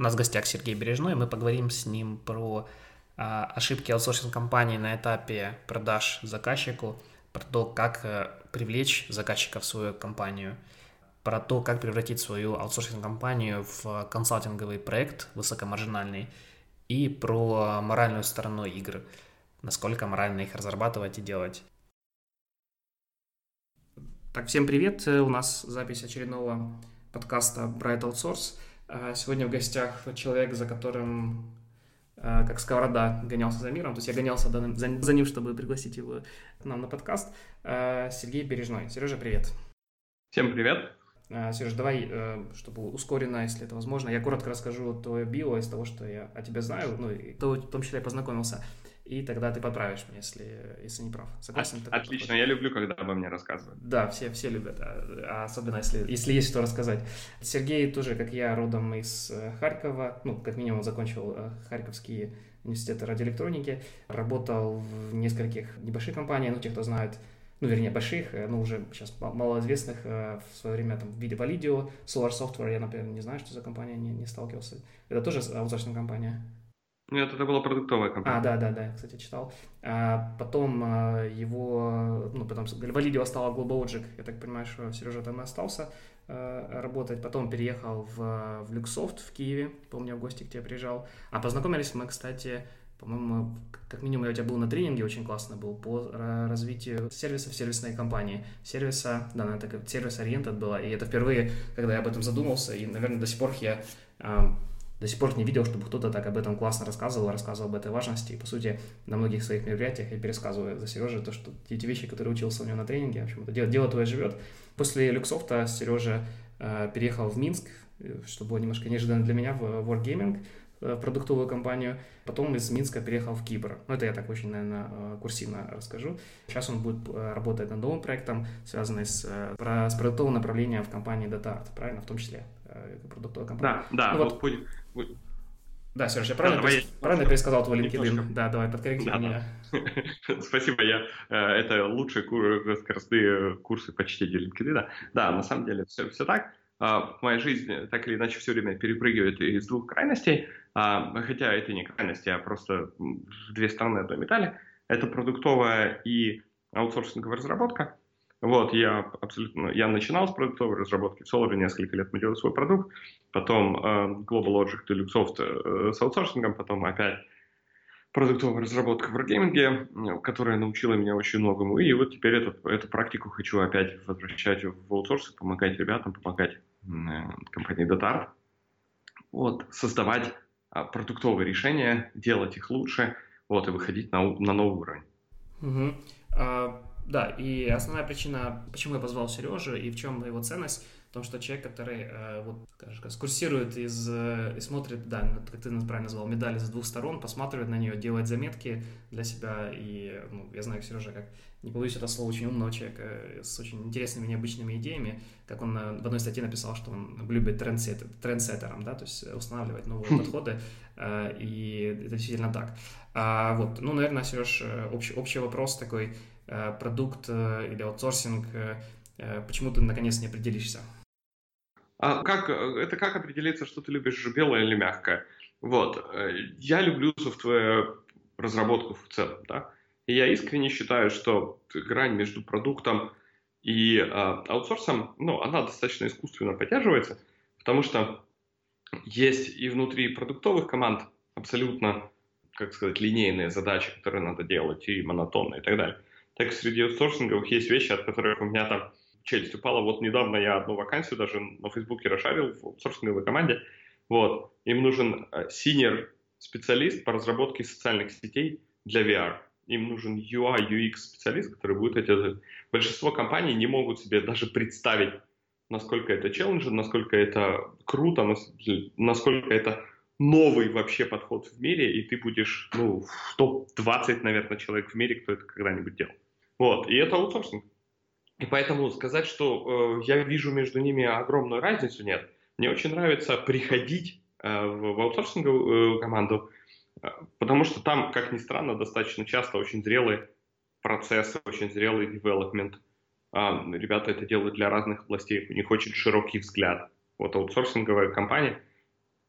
У нас в гостях Сергей Бережной, мы поговорим с ним про а, ошибки аутсорсинг-компании на этапе продаж заказчику, про то, как а, привлечь заказчика в свою компанию, про то, как превратить свою аутсорсинг-компанию в консалтинговый проект высокомаржинальный, и про моральную сторону игр, насколько морально их разрабатывать и делать. Так, всем привет, у нас запись очередного подкаста Bright Outsource. А, сегодня в гостях человек, за которым а, как сковорода гонялся за миром. То есть я гонялся за, ним, чтобы пригласить его нам на подкаст. А, Сергей Бережной. Сережа, привет. Всем привет. Сереж, давай, э, чтобы ускоренно, если это возможно, я коротко расскажу твое био из того, что я о тебе знаю, ну, и в том числе я познакомился и тогда ты поправишь меня, если, если не прав. Согласен? Отлично, подход? я люблю, когда обо мне рассказывают. Да, все, все любят, а, а особенно если, если есть что рассказать. Сергей тоже, как я, родом из э, Харькова, ну, как минимум, закончил э, Харьковские университеты радиоэлектроники, работал в нескольких небольших компаниях, ну, те, кто знает, ну, вернее, больших, э, но уже сейчас малоизвестных в свое время там в виде Validio, Solar Software, я, например, не знаю, что за компания, не, не сталкивался. Это тоже аутсорсинг компания? Нет, это была продуктовая компания. А, да, да, да, кстати, читал. А, потом а, его, ну, потом Валидио стала GlobalLogic, я так понимаю, что Сережа там и остался а, работать. Потом переехал в, в Luxoft в Киеве, помню, в гости к тебе приезжал. А познакомились мы, кстати, по-моему, как минимум я у тебя был на тренинге, очень классно был, по развитию сервиса в сервисной компании. Сервиса, да, она так сервис-ориентед была, и это впервые, когда я об этом задумался, и, наверное, до сих пор я до сих пор не видел, чтобы кто-то так об этом классно рассказывал, рассказывал об этой важности. И, по сути, на многих своих мероприятиях я пересказываю за Сережей то, что эти вещи, которые учился у него на тренинге, в общем-то, дело, дело твое живет. После Люксофта Сережа э, переехал в Минск, э, что было немножко неожиданно для меня, в Wargaming, э, в продуктовую компанию. Потом из Минска переехал в Кипр. Ну, это я так очень, наверное, э, курсивно расскажу. Сейчас он будет работать над новым проектом, связанным с, с продуктовым направлением в компании DataArt, правильно, в том числе продуктовая компания. Да, да. Ну, вот, вот да, Сереж, я правильно, да, перес... я... правильно пересказал твой LinkedIn? Немножко. Да, давай, подкорректируй да, меня. Да. Спасибо, я, э, это лучшие кур... скоростные курсы по чтению LinkedIn. Да, да на самом деле все, все так. А, моя жизнь так или иначе все время перепрыгивает из двух крайностей, а, хотя это не крайности, а просто две стороны одной медали. Это продуктовая и аутсорсинговая разработка. Вот, я абсолютно, я начинал с продуктовой разработки в Solar, несколько лет мы делали свой продукт, потом э, Global Logic Deluxesoft э, с аутсорсингом, потом опять продуктовая разработка в Wargaming, которая научила меня очень многому, и вот теперь эту, эту практику хочу опять возвращать в аутсорсинг, помогать ребятам, помогать э, компании Datart, вот, создавать э, продуктовые решения, делать их лучше, вот, и выходить на, на новый уровень. Угу. А да, и основная причина, почему я позвал Сережу и в чем его ценность, в том, что человек, который э, вот, скажем, скурсирует из, э, и смотрит, да, как ты правильно назвал, медали с двух сторон, посматривает на нее, делает заметки для себя. И ну, я знаю Сережа как, не побоюсь это слово, очень умного человека э, с очень интересными, необычными идеями. Как он в одной статье написал, что он любит трендсеттер, трендсеттером, да, то есть устанавливать новые подходы. И это действительно так. А, вот, ну, наверное, Сереж, общий, общий вопрос такой, продукт или аутсорсинг, почему ты наконец не определишься? А как, это как определиться, что ты любишь, белое или мягкое? Вот. Э, я люблю софтвер разработку в целом, да. И я искренне считаю, что грань между продуктом и э, аутсорсом, ну, она достаточно искусственно поддерживается, потому что есть и внутри продуктовых команд абсолютно, как сказать, линейные задачи, которые надо делать, и монотонные и так далее. Так среди аутсорсинговых есть вещи, от которых у меня там челюсть упала. Вот недавно я одну вакансию даже на Фейсбуке расшарил в аутсорсинговой команде. Вот. Им нужен senior э, специалист по разработке социальных сетей для VR. Им нужен UI, UX специалист, который будет эти... Большинство компаний не могут себе даже представить, насколько это челленджер, насколько это круто, насколько это новый вообще подход в мире, и ты будешь, ну, в топ-20, наверное, человек в мире, кто это когда-нибудь делал. Вот, и это аутсорсинг. И поэтому сказать, что э, я вижу между ними огромную разницу, нет. Мне очень нравится приходить э, в, в аутсорсинговую э, команду, э, потому что там, как ни странно, достаточно часто очень зрелые процессы, очень зрелый development. Э, ребята это делают для разных областей, у них очень широкий взгляд. Вот аутсорсинговая компания,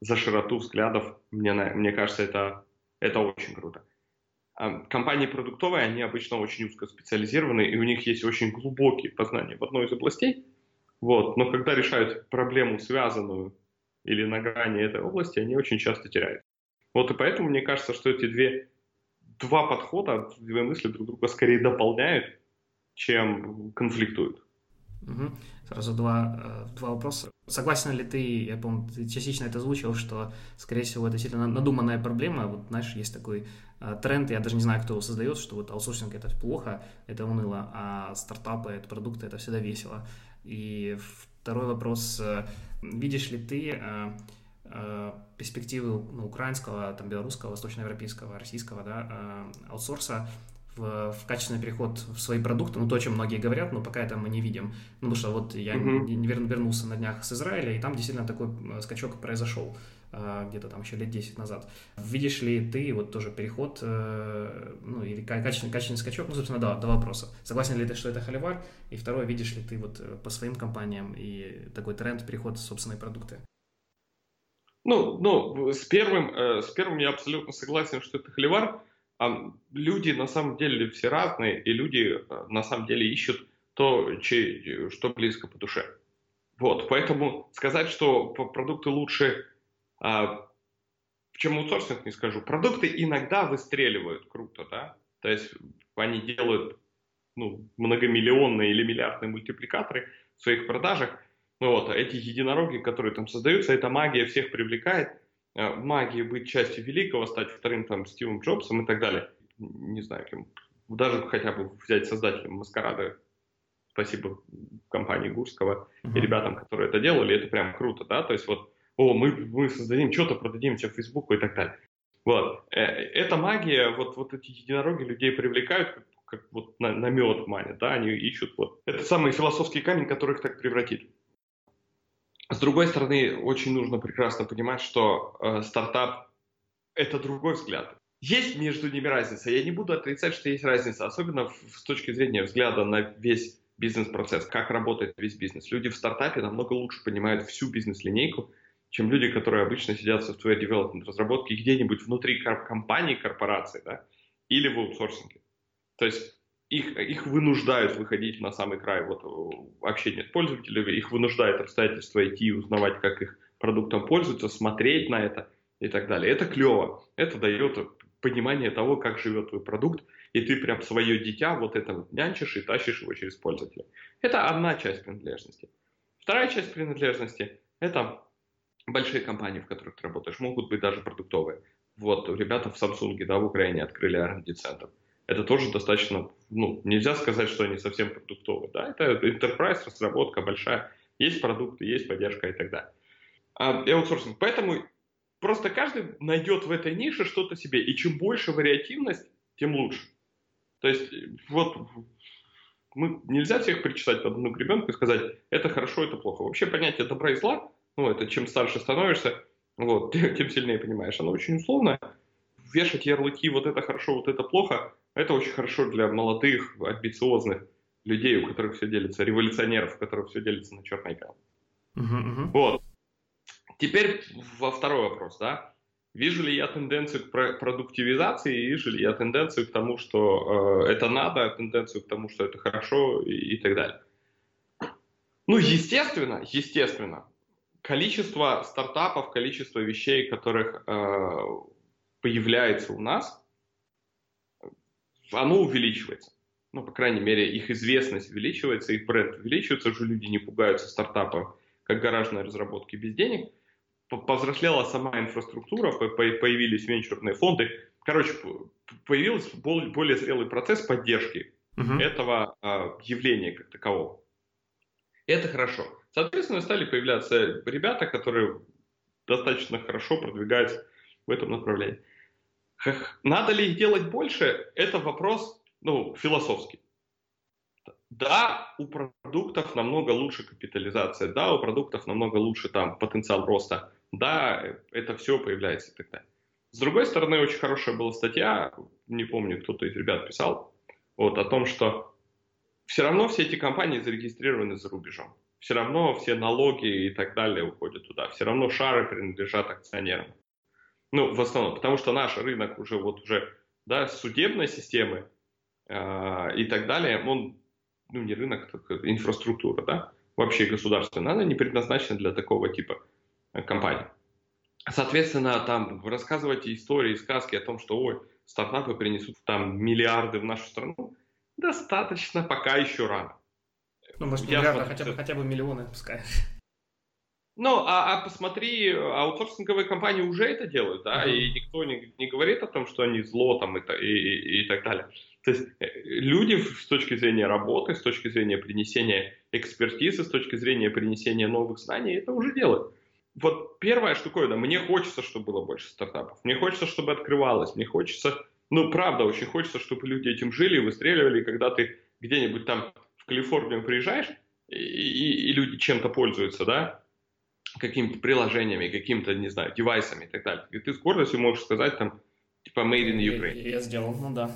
за широту взглядов. Мне, мне кажется, это, это очень круто. А, компании продуктовые, они обычно очень узкоспециализированы, и у них есть очень глубокие познания в одной из областей. Вот. Но когда решают проблему, связанную или на грани этой области, они очень часто теряют. Вот и поэтому мне кажется, что эти две, два подхода, две мысли друг друга скорее дополняют, чем конфликтуют. Угу. Сразу два, э, два вопроса. Согласен ли ты, я помню, ты частично это озвучил, что, скорее всего, это действительно надуманная проблема. Вот, знаешь, есть такой тренд, я даже не знаю, кто его создает, что вот аутсорсинг это плохо, это уныло, а стартапы, это продукты, это всегда весело. И второй вопрос, э, видишь ли ты перспективы ну, украинского, там, белорусского, восточноевропейского, российского да, аутсорса в, в качественный переход в свои продукты, ну, то, о чем многие говорят, но пока это мы не видим. Ну, потому что вот я mm-hmm. вернулся на днях с Израиля, и там действительно такой э, скачок произошел э, где-то там еще лет 10 назад. Видишь ли ты вот тоже переход, э, ну, или качественный, качественный скачок, ну, собственно, да, два вопроса. Согласен ли ты, что это холивар? И второе, видишь ли ты вот по своим компаниям и такой тренд переход в собственные продукты? Ну, ну, с первым, э, с первым я абсолютно согласен, что это холивар люди на самом деле все разные, и люди э, на самом деле ищут то, что близко по душе. Вот, поэтому сказать, что продукты лучше, а, чем аутсорсинг, не скажу. Продукты иногда выстреливают круто, да, то есть они делают ну, многомиллионные или миллиардные мультипликаторы в своих продажах. Ну вот, а эти единороги, которые там создаются, эта магия всех привлекает, Э, магии быть частью великого, стать вторым там Стивом Джобсом и так далее. Не знаю, кем. Даже хотя бы взять создателем Маскарада, спасибо компании Гурского uh-huh. и ребятам, которые это делали, это прям круто, да, то есть вот, о, мы, мы создадим что-то, продадим все Фейсбуку и так далее. Вот. Э, эта магия, вот, вот эти единороги людей привлекают, как, как вот на, на мед манят, да, они ищут вот. Это самый философский камень, который их так превратит. С другой стороны, очень нужно прекрасно понимать, что э, стартап – это другой взгляд. Есть между ними разница. Я не буду отрицать, что есть разница, особенно в, с точки зрения взгляда на весь бизнес-процесс, как работает весь бизнес. Люди в стартапе намного лучше понимают всю бизнес-линейку, чем люди, которые обычно сидят в software development разработке где-нибудь внутри компании, корпорации, да, или в аутсорсинге. То есть их, их вынуждают выходить на самый край вот, э, общения с пользователями, их вынуждает обстоятельства идти и узнавать, как их продуктом пользуются, смотреть на это и так далее. Это клево, это дает понимание того, как живет твой продукт, и ты прям свое дитя вот это вот нянчишь и тащишь его через пользователя. Это одна часть принадлежности. Вторая часть принадлежности – это большие компании, в которых ты работаешь, могут быть даже продуктовые. Вот ребята в Samsung, да, в Украине открыли R&D центр это тоже достаточно, ну, нельзя сказать, что они совсем продуктовые, да, это enterprise, разработка большая, есть продукты, есть поддержка и так далее. А, и аутсорсинг. Поэтому просто каждый найдет в этой нише что-то себе, и чем больше вариативность, тем лучше. То есть вот мы, нельзя всех причесать под одну гребенку и сказать, это хорошо, это плохо. Вообще понятие добра и зла, ну, это чем старше становишься, вот, тем сильнее понимаешь, оно очень условно. Вешать ярлыки, вот это хорошо, вот это плохо, это очень хорошо для молодых, амбициозных людей, у которых все делится, революционеров, у которых все делится на белое. Uh-huh, uh-huh. Вот. Теперь во второй вопрос, да. Вижу ли я тенденцию к продуктивизации, вижу ли я тенденцию к тому, что э, это надо, тенденцию к тому, что это хорошо и, и так далее. Ну, естественно, естественно, количество стартапов, количество вещей, которых э, появляется у нас, оно увеличивается. Ну, по крайней мере, их известность увеличивается, их бренд увеличивается, уже люди не пугаются стартапов, как гаражные разработки без денег. Повзрослела сама инфраструктура, появились венчурные фонды. Короче, появился более зрелый процесс поддержки uh-huh. этого а, явления как такового. Это хорошо. Соответственно, стали появляться ребята, которые достаточно хорошо продвигаются в этом направлении. Надо ли их делать больше? Это вопрос ну, философский. Да, у продуктов намного лучше капитализация, да, у продуктов намного лучше там потенциал роста, да, это все появляется далее. С другой стороны, очень хорошая была статья, не помню, кто-то из ребят писал, вот, о том, что все равно все эти компании зарегистрированы за рубежом. Все равно все налоги и так далее уходят туда, все равно шары принадлежат акционерам. Ну, в основном, потому что наш рынок уже вот уже, да, судебной системы э, и так далее, он, ну, не рынок, так инфраструктура, да, вообще государственная, она не предназначена для такого типа э, компаний. Соответственно, там рассказывать истории, сказки о том, что, ой, стартапы принесут там миллиарды в нашу страну, достаточно пока еще рано. Ну, может, не миллиарды, а хотя бы, хотя бы миллионы пускай. Ну, а, а посмотри, аутсорсинговые компании уже это делают, да, mm-hmm. и никто не, не говорит о том, что они зло там и, и, и так далее. То есть э, люди с точки зрения работы, с точки зрения принесения экспертизы, с точки зрения принесения новых знаний, это уже делают. Вот первая штуковина, мне хочется, чтобы было больше стартапов, мне хочется, чтобы открывалось, мне хочется, ну, правда, очень хочется, чтобы люди этим жили, выстреливали, когда ты где-нибудь там Калифорнию приезжаешь, и, и, и люди чем-то пользуются, да, какими-то приложениями, какими-то, не знаю, девайсами и так далее. И ты с гордостью можешь сказать там, типа, made in Ukraine. Я, я сделал, ну да.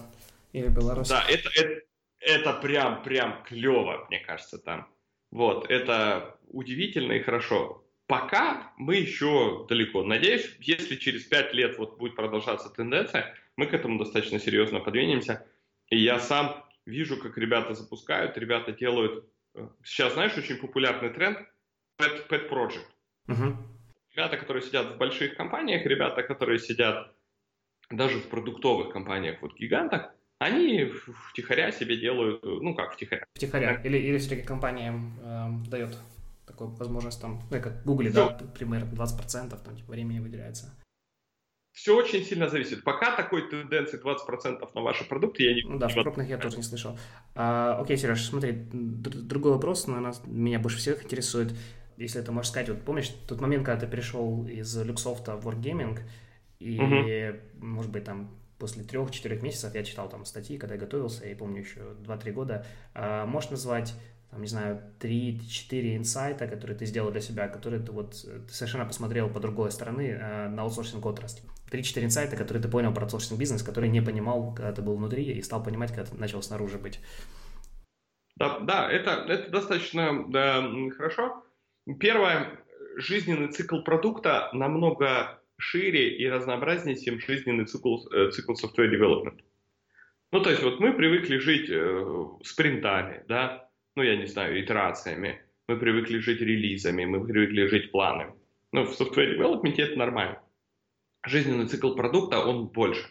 Или Беларусь. Да, это, это, это прям, прям клево, мне кажется, там. Вот, это удивительно и хорошо. Пока мы еще далеко. Надеюсь, если через пять лет вот будет продолжаться тенденция, мы к этому достаточно серьезно подвинемся. И я сам вижу, как ребята запускают, ребята делают... Э, сейчас, знаешь, очень популярный тренд Pet, pet Project. Угу. Ребята, которые сидят в больших компаниях, ребята, которые сидят даже в продуктовых компаниях, вот гигантах, они втихаря себе делают, ну как втихаря. Втихаря. Или, или все-таки компания э, дает такую возможность там, ну как в Гугле, да, примерно 20% там типа, времени выделяется. Все очень сильно зависит. Пока такой тенденции 20% на ваши продукты я не Ну да, в крупных я тоже не слышал. А, окей, Сереж, смотри, другой вопрос, наверное, меня больше всех интересует если это можешь сказать, вот помнишь тот момент, когда ты перешел из Люксофта в Wargaming, и, угу. может быть, там после трех-четырех месяцев я читал там статьи, когда я готовился, я помню еще 2-3 года, а, можешь назвать там, не знаю, 3-4 инсайта, которые ты сделал для себя, которые ты вот ты совершенно посмотрел по другой стороны э, на аутсорсинг отрасль. 3-4 инсайта, которые ты понял про аутсорсинг бизнес, который не понимал, когда ты был внутри, и стал понимать, когда ты начал снаружи быть. Да, да это, это достаточно да, хорошо. Первое, жизненный цикл продукта намного шире и разнообразнее, чем жизненный цикл, э, цикл software development. Ну, то есть вот мы привыкли жить э, спринтами, да, ну, я не знаю, итерациями, мы привыкли жить релизами, мы привыкли жить планами. Ну, в software development это нормально. Жизненный цикл продукта, он больше.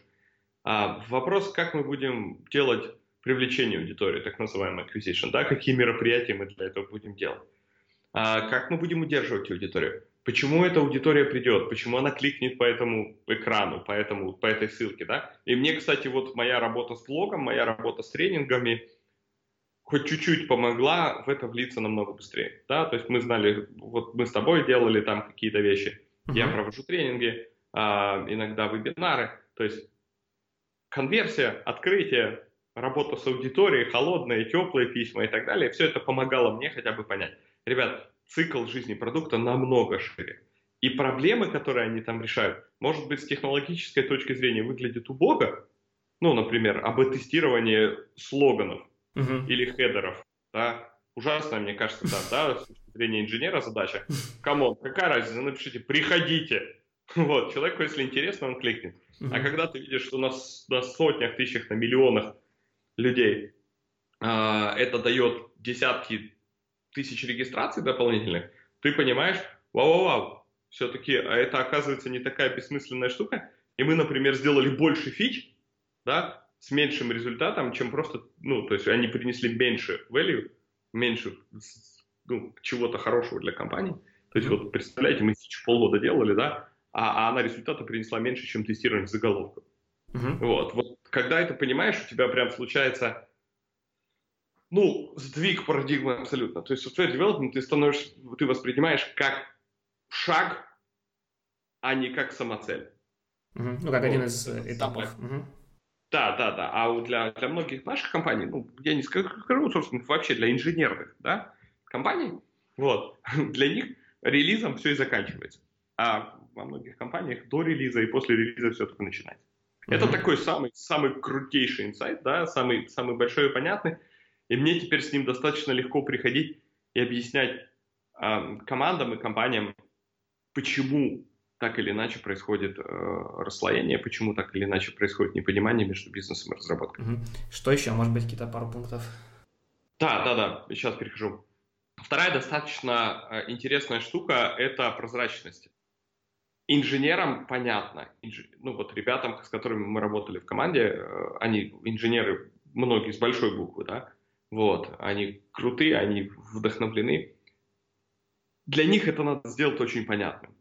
А вопрос, как мы будем делать привлечение аудитории, так называемый acquisition, да, какие мероприятия мы для этого будем делать. А как мы будем удерживать аудиторию? Почему эта аудитория придет? Почему она кликнет по этому экрану, по, этому, по этой ссылке, да? И мне, кстати, вот моя работа с блогом, моя работа с тренингами хоть чуть-чуть помогла в это влиться намного быстрее, да? То есть мы знали, вот мы с тобой делали там какие-то вещи, uh-huh. я провожу тренинги, а, иногда вебинары, то есть конверсия, открытие, работа с аудиторией, холодные, теплые письма и так далее, все это помогало мне хотя бы понять. Ребят, цикл жизни продукта намного шире. И проблемы, которые они там решают, может быть, с технологической точки зрения выглядят убого, ну, например, АБ-тестирование слоганов uh-huh. или хедеров, да, ужасно, мне кажется, да, да, с точки зрения инженера задача. Come on, какая разница, напишите, приходите. Вот, человеку, если интересно, он кликнет. Uh-huh. А когда ты видишь, что на, на сотнях, тысячах, на миллионах людей э, это дает десятки тысяч регистраций дополнительных, ты понимаешь, вау-вау-вау, все-таки, а это оказывается не такая бессмысленная штука, и мы, например, сделали больше фич, да, с меньшим результатом, чем просто, ну, то есть они принесли меньше value, меньше ну, чего-то хорошего для компании. То есть, mm-hmm. вот представляете, мы фич полгода делали, да, а, а она результата принесла меньше, чем тестирование заголовков. Mm-hmm. Вот, вот когда это понимаешь, у тебя прям случается ну, сдвиг парадигмы абсолютно. То есть software development ты становишься, ты воспринимаешь как шаг, а не как самоцель. Угу. Ну, как вот. один из этапов. Угу. Да, да, да. А для, для многих наших компаний, ну, я не скажу, собственно, вообще для инженерных, да, компаний, вот, для них релизом все и заканчивается. А во многих компаниях до релиза и после релиза все только начинается. Mm-hmm. Это такой самый, самый крутейший инсайт, да, самый, самый большой и понятный. И мне теперь с ним достаточно легко приходить и объяснять э, командам и компаниям, почему так или иначе происходит э, расслоение, почему так или иначе происходит непонимание между бизнесом и разработкой. Что еще? Может быть, какие-то пару пунктов? Да, да, да, сейчас перехожу. Вторая достаточно э, интересная штука – это прозрачность. Инженерам понятно, инж... ну вот ребятам, с которыми мы работали в команде, э, они инженеры, многие с большой буквы, да, вот, они крутые, они вдохновлены. Для них это надо сделать очень понятным.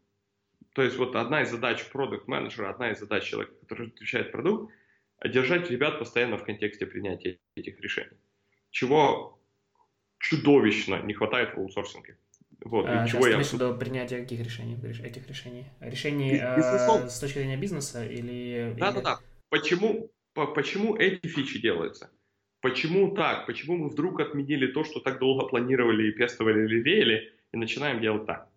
То есть вот одна из задач продукт менеджера одна из задач человека, который отвечает продукт, держать ребят постоянно в контексте принятия этих решений. Чего чудовищно не хватает в аутсорсинге. Вот, а, чего я... до принятия каких решений, этих решений? Решений э, с точки зрения бизнеса или... Да-да-да. Почему, по, почему эти фичи делаются? Почему так? Почему мы вдруг отменили то, что так долго планировали и пестовали или веяли, и начинаем делать так?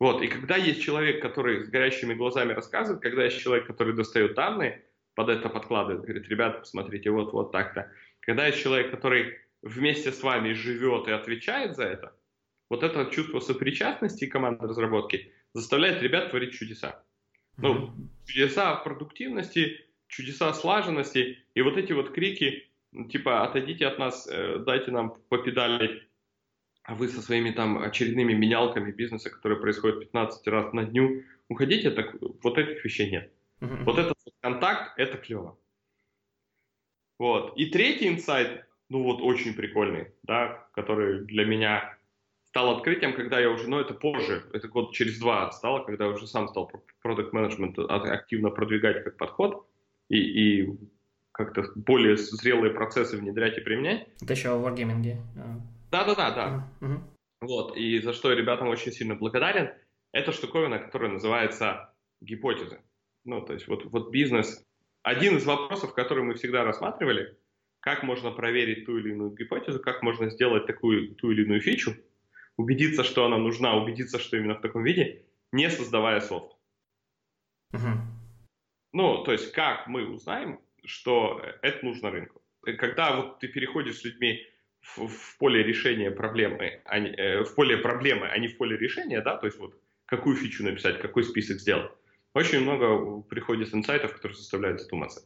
Вот, и когда есть человек, который с горящими глазами рассказывает, когда есть человек, который достает данные, под это подкладывает, говорит, ребята, посмотрите, вот, вот так-то. Когда есть человек, который вместе с вами живет и отвечает за это, вот это чувство сопричастности команды разработки заставляет ребят творить чудеса. Ну, чудеса продуктивности, чудеса слаженности, и вот эти вот крики, типа, отойдите от нас, э, дайте нам попедалить, а вы со своими там очередными менялками бизнеса, которые происходят 15 раз на дню, уходите, так вот этих вещей нет. Вот этот контакт, это клево. Вот. И третий инсайт, ну вот очень прикольный, да, который для меня стал открытием, когда я уже, ну это позже, это год через два стало, когда я уже сам стал продукт менеджмент активно продвигать как подход и, и как-то более зрелые процессы внедрять и применять. Это еще в Wargaming. Да-да-да, да. Uh-huh. Вот, и за что я ребятам очень сильно благодарен, это штуковина, которая называется гипотезы. Ну, то есть вот, вот бизнес. Один из вопросов, который мы всегда рассматривали, как можно проверить ту или иную гипотезу, как можно сделать такую ту или иную фичу, убедиться, что она нужна, убедиться, что именно в таком виде, не создавая софт. Uh-huh. Ну, то есть как мы узнаем, что это нужно рынку. Когда вот ты переходишь с людьми в, в поле решения проблемы, а не, э, в поле проблемы, а не в поле решения, да, то есть вот какую фичу написать, какой список сделать, очень много приходит инсайтов, которые заставляют задуматься.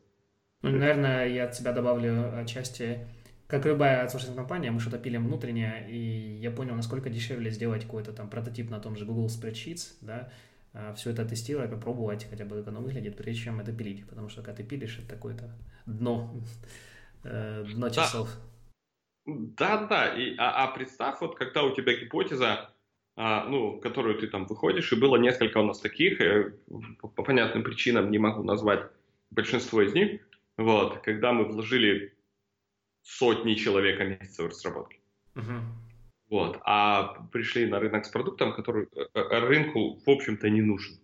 Ну, наверное, я от себя добавлю отчасти как любая аутсорсинг компания, мы что-то пилим внутреннее, и я понял, насколько дешевле сделать какой-то там прототип на том же Google Spreadsheets, да, а, все это тестировать, попробовать, хотя бы как оно выглядит, прежде чем это пилить, потому что когда ты пилишь, это такое-то дно, э, дно часов. Да, да, да. И, а, а представь, вот когда у тебя гипотеза, а, ну, которую ты там выходишь, и было несколько у нас таких, э, по, по понятным причинам не могу назвать большинство из них, вот, когда мы вложили сотни человек месяцев разработки. Uh-huh. Вот. А пришли на рынок с продуктом, который э, э, рынку, в общем-то, не нужен.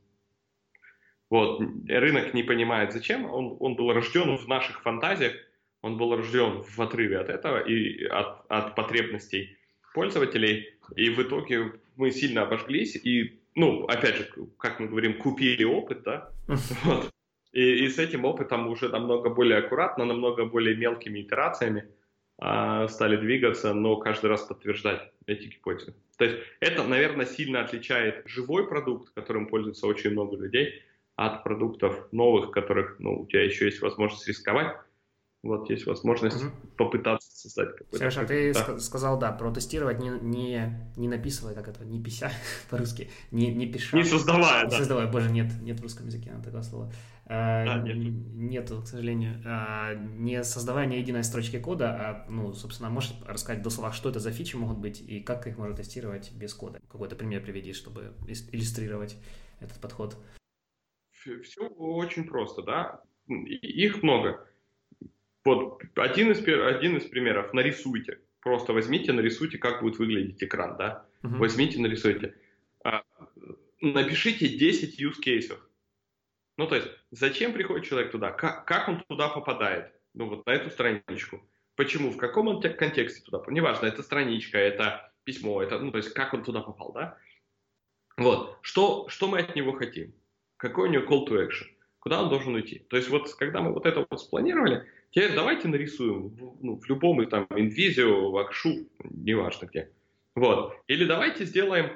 Вот. Рынок не понимает, зачем. Он, он был рожден в наших фантазиях, он был рожден в отрыве от этого и от, от потребностей пользователей. И в итоге мы сильно обожглись и, ну, опять же, как мы говорим, купили опыт, да, вот. И, и с этим опытом уже намного более аккуратно, намного более мелкими итерациями а, стали двигаться, но каждый раз подтверждать эти гипотезы. То есть это, наверное, сильно отличает живой продукт, которым пользуется очень много людей, от продуктов новых, которых ну, у тебя еще есть возможность рисковать, вот есть возможность угу. попытаться создать какой-то... Сережа, ты да. сказал, да, протестировать не, не, не написывая, как это, не пися по-русски, не, не пиша. Не создавая, не да. создавая, боже, нет, нет в русском языке на такое слово. А, да, нет. Нету, к сожалению. А, не создавая ни единой строчки кода, а, ну, собственно, можешь рассказать до слова, что это за фичи могут быть и как их можно тестировать без кода. Какой-то пример приведи, чтобы иллюстрировать этот подход. Все очень просто, да. Их много. Вот один из, один из примеров. Нарисуйте. Просто возьмите, нарисуйте, как будет выглядеть экран, да. Uh-huh. Возьмите, нарисуйте. А, напишите 10 use cases. Ну, то есть, зачем приходит человек туда? Как, как он туда попадает? Ну, вот на эту страничку. Почему? В каком он контексте туда? Неважно, это страничка, это письмо, это, ну, то есть, как он туда попал, да? Вот. Что, что мы от него хотим? Какой у него call to action? Куда он должен уйти? То есть, вот, когда мы вот это вот спланировали, Теперь давайте нарисуем ну, в любом там инвизио, вакшу, неважно где. Вот. Или давайте сделаем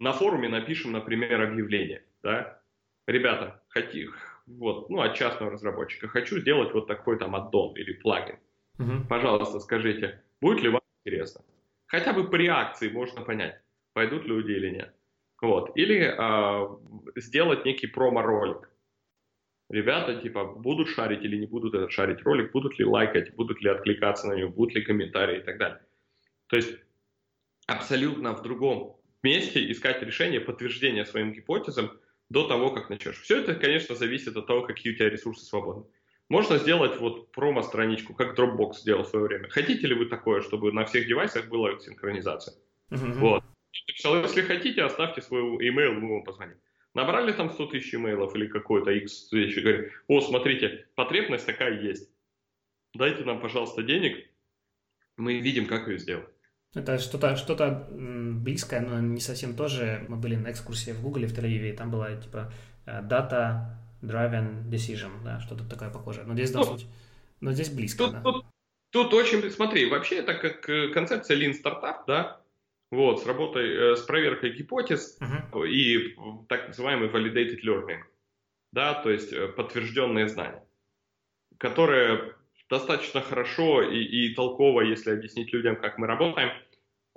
на форуме напишем, например, объявление, да, ребята, хотите, вот, ну, от частного разработчика, хочу сделать вот такой там аддон или плагин. Угу. Пожалуйста, скажите, будет ли вам интересно? Хотя бы по реакции можно понять, пойдут люди или нет. Вот. Или э, сделать некий промо-ролик. Ребята, типа, будут шарить или не будут этот шарить ролик, будут ли лайкать, будут ли откликаться на него, будут ли комментарии и так далее. То есть абсолютно в другом месте искать решение подтверждения своим гипотезам до того, как начнешь. Все это, конечно, зависит от того, какие у тебя ресурсы свободны. Можно сделать вот промо-страничку, как Dropbox сделал в свое время. Хотите ли вы такое, чтобы на всех девайсах была синхронизация? Uh-huh. Вот. Если хотите, оставьте свой email, мы вам позвоним. Набрали там 100 тысяч имейлов или какой-то X вещи, говорят, о, смотрите, потребность такая есть. Дайте нам, пожалуйста, денег, мы видим, как ее сделать. Это что-то что близкое, но не совсем тоже. Мы были на экскурсии в Гугле в Тель-Авиве, и там была типа э, data driven decision, да, что-то такое похожее. Но здесь, ну, но здесь близко, тут, да. Тут, тут очень, смотри, вообще это как э, концепция Lean Startup, да, вот, с работой, э, с проверкой гипотез uh-huh. и так называемый validated learning, да, то есть подтвержденные знания, которые достаточно хорошо и, и толково, если объяснить людям, как мы работаем,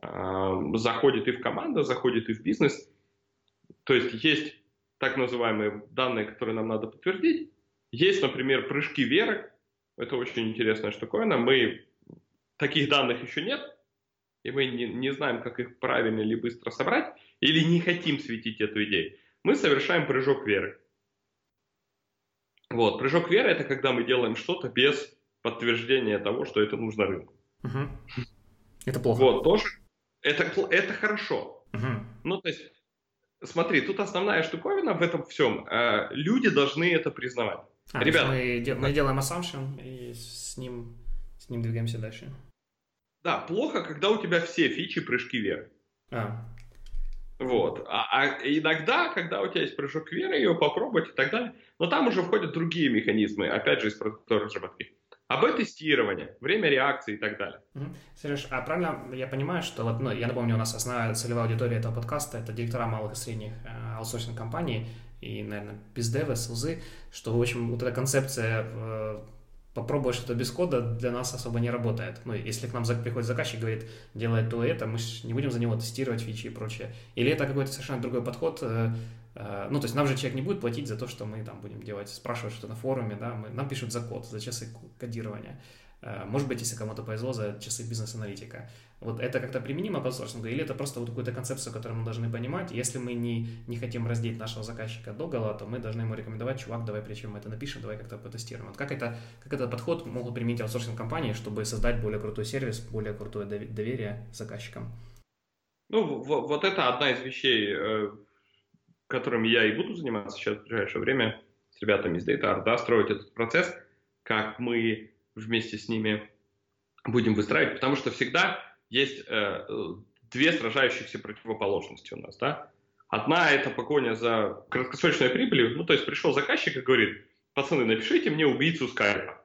э, заходит и в команду, заходит и в бизнес. То есть есть так называемые данные, которые нам надо подтвердить. Есть, например, прыжки веры. Это очень интересная штуковина. Мы таких данных еще нет, и мы не, не знаем, как их правильно или быстро собрать, или не хотим светить эту идею. Мы совершаем прыжок веры. Вот, прыжок веры это когда мы делаем что-то без подтверждение того, что это нужно рынку. Угу. Это плохо. Вот, тоже. Это, это хорошо. Угу. Ну, то есть, смотри, тут основная штуковина в этом всем. Э, люди должны это признавать. А, Ребята, мы, мы делаем assumption и с ним, с ним двигаемся дальше. Да, плохо, когда у тебя все фичи прыжки веры. А. Вот. А, а иногда, когда у тебя есть прыжок веры, ее попробовать и так далее, но там уже входят другие механизмы, опять же, из разработки. АБ-тестирование, время реакции и так далее. Сереж, а правильно я понимаю, что вот, ну, я напомню, у нас основная целевая аудитория этого подкаста это директора малых и средних э, аутсорсинг компаний и, наверное, бездевы, СУЗы, что, в общем, вот эта концепция э, попробовать что-то без кода для нас особо не работает. Ну, если к нам приходит заказчик и говорит, делай то и это, мы не будем за него тестировать фичи и прочее. Или это какой-то совершенно другой подход, э, Э, ну, то есть нам же человек не будет платить за то, что мы там будем делать, спрашивать что-то на форуме, да, мы, нам пишут за код, за часы кодирования. Э, может быть, если кому-то повезло, за часы бизнес-аналитика. Вот это как-то применимо по аутсорсингу, или это просто вот какую-то концепцию, которую мы должны понимать. Если мы не, не хотим раздеть нашего заказчика до гола, то мы должны ему рекомендовать, чувак, давай прежде чем мы это напишем, давай как-то потестируем. Вот как, это, как этот подход могут применить аутсорсинг компании, чтобы создать более крутой сервис, более крутое доверие заказчикам? Ну, вот это одна из вещей, э, которым я и буду заниматься сейчас в ближайшее время с ребятами из DataArt, да, строить этот процесс, как мы вместе с ними будем выстраивать, потому что всегда есть э, две сражающихся противоположности у нас, да. Одна это погоня за краткосрочной прибылью, ну, то есть пришел заказчик и говорит, пацаны, напишите мне убийцу скайпа.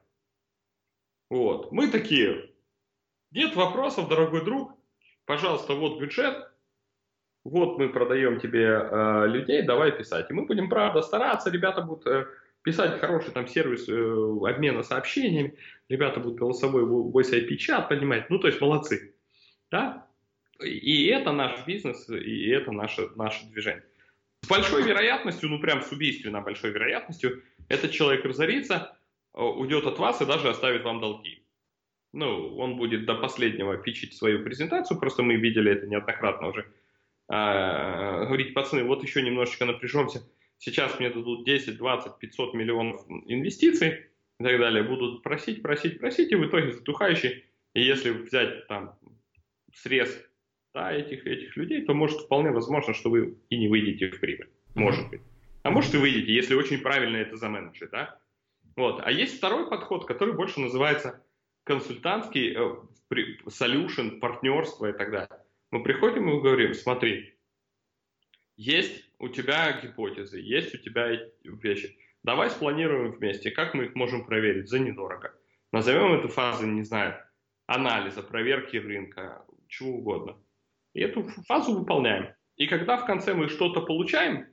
Вот, мы такие, нет вопросов, дорогой друг, пожалуйста, вот бюджет, вот мы продаем тебе э, людей, давай писать. И мы будем, правда, стараться, ребята будут э, писать хороший там сервис э, обмена сообщениями, ребята будут голосовой voice IP чат поднимать, ну, то есть молодцы, да? И это наш бизнес, и это наше, наше движение. С большой вероятностью, ну, прям с убийственно большой вероятностью, этот человек разорится, э, уйдет от вас и даже оставит вам долги. Ну, он будет до последнего пичить свою презентацию, просто мы видели это неоднократно уже а, говорить, пацаны, вот еще немножечко напряжемся, сейчас мне дадут 10, 20, 500 миллионов инвестиций и так далее, будут просить, просить, просить, и в итоге затухающий, и если взять там срез да, этих, этих людей, то может вполне возможно, что вы и не выйдете в прибыль. Может быть. А может и выйдете, если очень правильно это заменеджить, да? Вот. А есть второй подход, который больше называется консультантский, э, solution, партнерство и так далее. Мы приходим и говорим, смотри, есть у тебя гипотезы, есть у тебя вещи. Давай спланируем вместе, как мы их можем проверить за недорого. Назовем эту фазу, не знаю, анализа, проверки рынка, чего угодно. И эту фазу выполняем. И когда в конце мы что-то получаем,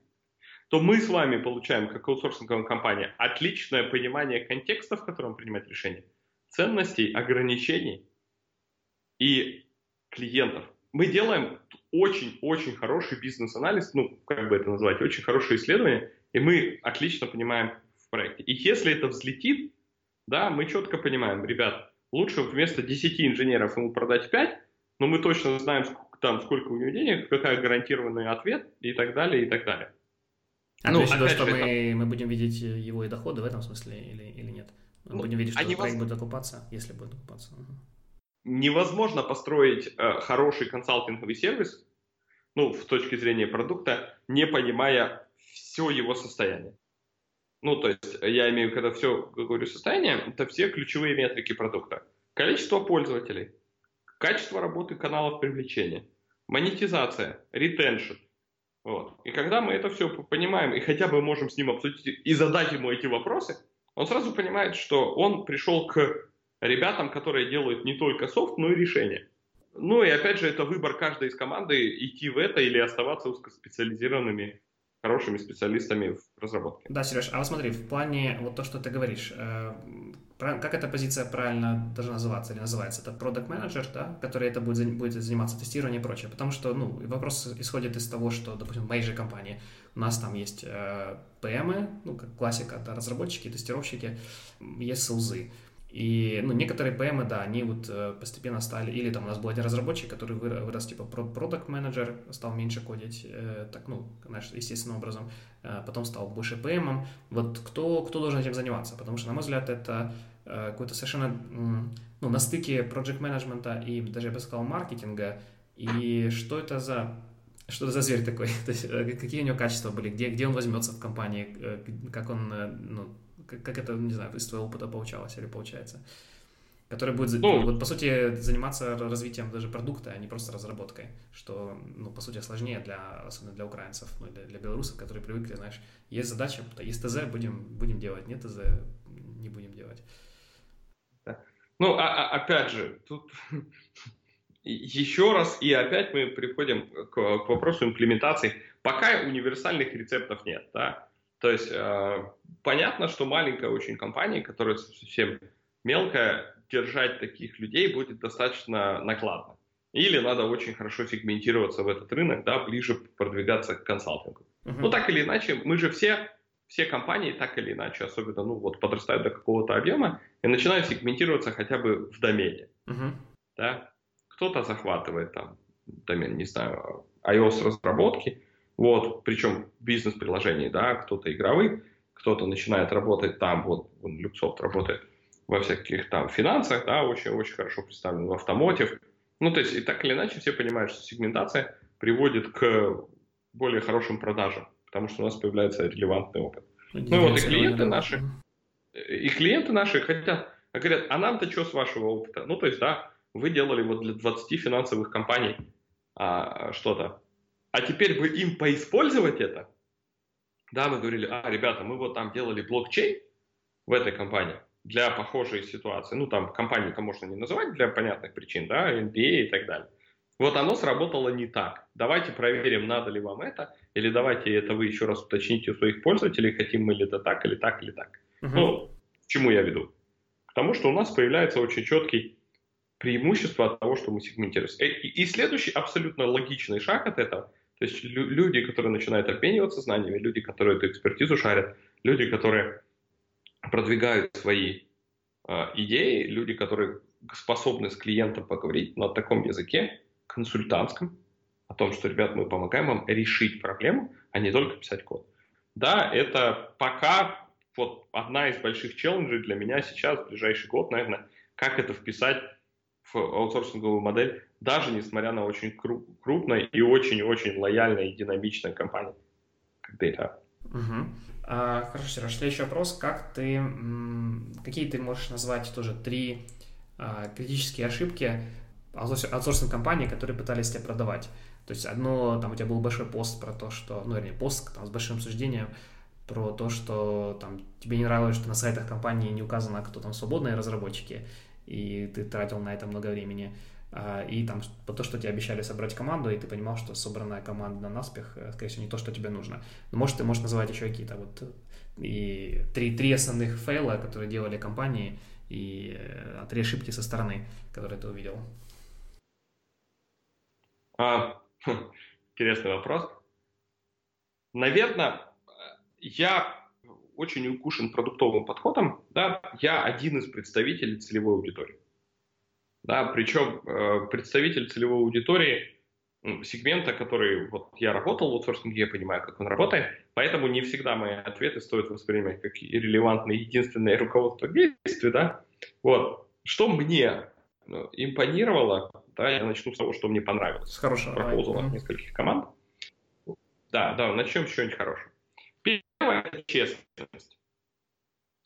то мы с вами получаем, как аутсорсинговая компания, отличное понимание контекста, в котором принимать решение, ценностей, ограничений и клиентов. Мы делаем очень-очень хороший бизнес-анализ, ну, как бы это назвать, очень хорошее исследование, и мы отлично понимаем в проекте. И если это взлетит, да, мы четко понимаем, ребят, лучше вместо 10 инженеров ему продать 5, но мы точно знаем, там, сколько у него денег, какая гарантированный ответ и так далее, и так далее. А ну, то что мы, это... мы будем видеть его и доходы в этом смысле или, или нет? Мы ну, будем видеть, что а проект будет окупаться, если будет окупаться. Угу. Невозможно построить э, хороший консалтинговый сервис, ну, в точке зрения продукта, не понимая все его состояние. Ну, то есть, я имею, когда все говорю состояние, это все ключевые метрики продукта. Количество пользователей, качество работы каналов привлечения, монетизация, ретеншн, вот. И когда мы это все понимаем и хотя бы можем с ним обсудить и задать ему эти вопросы, он сразу понимает, что он пришел к ребятам, которые делают не только софт, но и решения. Ну и опять же, это выбор каждой из команды идти в это или оставаться узкоспециализированными хорошими специалистами в разработке. Да, Сереж, а вот смотри, в плане вот то, что ты говоришь, э, как эта позиция правильно должна называться или называется? Это продукт менеджер, да, который это будет, будет заниматься тестированием и прочее. Потому что, ну, вопрос исходит из того, что, допустим, в моей же компании у нас там есть э, PM, ну, как классика, да, разработчики, тестировщики, есть саузы. И, ну, некоторые PM, да, они вот э, постепенно стали, или там у нас был один разработчик, который вырос, типа, продукт менеджер стал меньше кодить, э, так, ну, знаешь, естественным образом, э, потом стал больше PM. Вот кто, кто должен этим заниматься? Потому что, на мой взгляд, это какой-то совершенно, ну, на стыке project менеджмента и даже, я бы сказал, маркетинга. И что это за что это за зверь такой? То есть, какие у него качества были? Где, где он возьмется в компании? Как он, ну, как, как это, не знаю, из твоего опыта получалось или получается? Который будет, ну, вот, по сути, заниматься развитием даже продукта, а не просто разработкой, что, ну, по сути, сложнее для, особенно для украинцев, ну, для, для белорусов, которые привыкли, знаешь, есть задача, есть ТЗ, будем, будем делать, нет ТЗ, не будем делать. Ну, а, а, опять же, тут еще раз и опять мы приходим к, к вопросу имплементации. Пока универсальных рецептов нет, да, то есть э, понятно, что маленькая очень компания, которая совсем мелкая, держать таких людей будет достаточно накладно. Или надо очень хорошо сегментироваться в этот рынок, да, ближе продвигаться к консалтингу. Uh-huh. Ну, так или иначе, мы же все, все компании так или иначе, особенно, ну, вот подрастают до какого-то объема и начинают сегментироваться хотя бы в домене. Uh-huh. Да? Кто-то захватывает там домен, не знаю, iOS разработки, вот, причем бизнес-приложений, да, кто-то игровых, кто-то начинает работать там, вот, Люксофт работает во всяких там финансах, да, очень-очень хорошо представлен в автомотив. Ну, то есть, и так или иначе все понимают, что сегментация приводит к более хорошим продажам, потому что у нас появляется релевантный опыт. Ну вот и клиенты наши, и клиенты наши хотят, говорят, а нам-то что с вашего опыта? Ну, то есть, да, вы делали вот для 20 финансовых компаний а, что-то, а теперь бы им поиспользовать это, да, мы говорили, а, ребята, мы вот там делали блокчейн в этой компании для похожей ситуации. Ну, там компанию-то можно не называть для понятных причин, да, MBA и так далее. Вот оно сработало не так. Давайте проверим, надо ли вам это, или давайте это вы еще раз уточните у своих пользователей, хотим мы ли это так, или так, или так. Uh-huh. Ну, к чему я веду? К тому, что у нас появляется очень четкий преимущество от того, что мы сегментируемся. Э, и, и следующий абсолютно логичный шаг от этого то есть люди, которые начинают обмениваться знаниями, люди, которые эту экспертизу шарят, люди, которые продвигают свои э, идеи, люди, которые способны с клиентом поговорить на таком языке, консультантском, о том, что, ребят, мы помогаем вам решить проблему, а не только писать код. Да, это пока вот одна из больших челленджей для меня сейчас, в ближайший год, наверное, как это вписать аутсорсинговую модель, даже несмотря на очень крупной и очень-очень лояльной и динамичной компании, как Data. Угу. А, хорошо, Сереж, следующий вопрос. Как ты, какие ты можешь назвать тоже три а, критические ошибки аутсорсинг компании, которые пытались тебя продавать? То есть одно, там у тебя был большой пост про то, что, ну, вернее, пост там, с большим суждением про то, что там тебе не нравилось, что на сайтах компании не указано, кто там свободные разработчики, и ты тратил на это много времени. а, и там то, что тебе обещали собрать команду, и ты понимал, что собранная команда на наспех, э, скорее всего, не то, что тебе нужно. Но может, ты можешь называть еще какие-то вот и три, три основных фейла, которые делали компании, и э, три ошибки со стороны, которые ты увидел. А, интересный вопрос. Наверное, я очень укушен продуктовым подходом, да, я один из представителей целевой аудитории. Да, причем э, представитель целевой аудитории сегмента, который вот я работал в аутсорсинге, я понимаю, как он работает, поэтому не всегда мои ответы стоит воспринимать как релевантные единственное руководство действий, да. Вот. Что мне ну, импонировало, да, я начну с того, что мне понравилось. С хорошего. Пропозал от нескольких команд. Да, да, начнем с чего-нибудь хорошего. Первое – честность.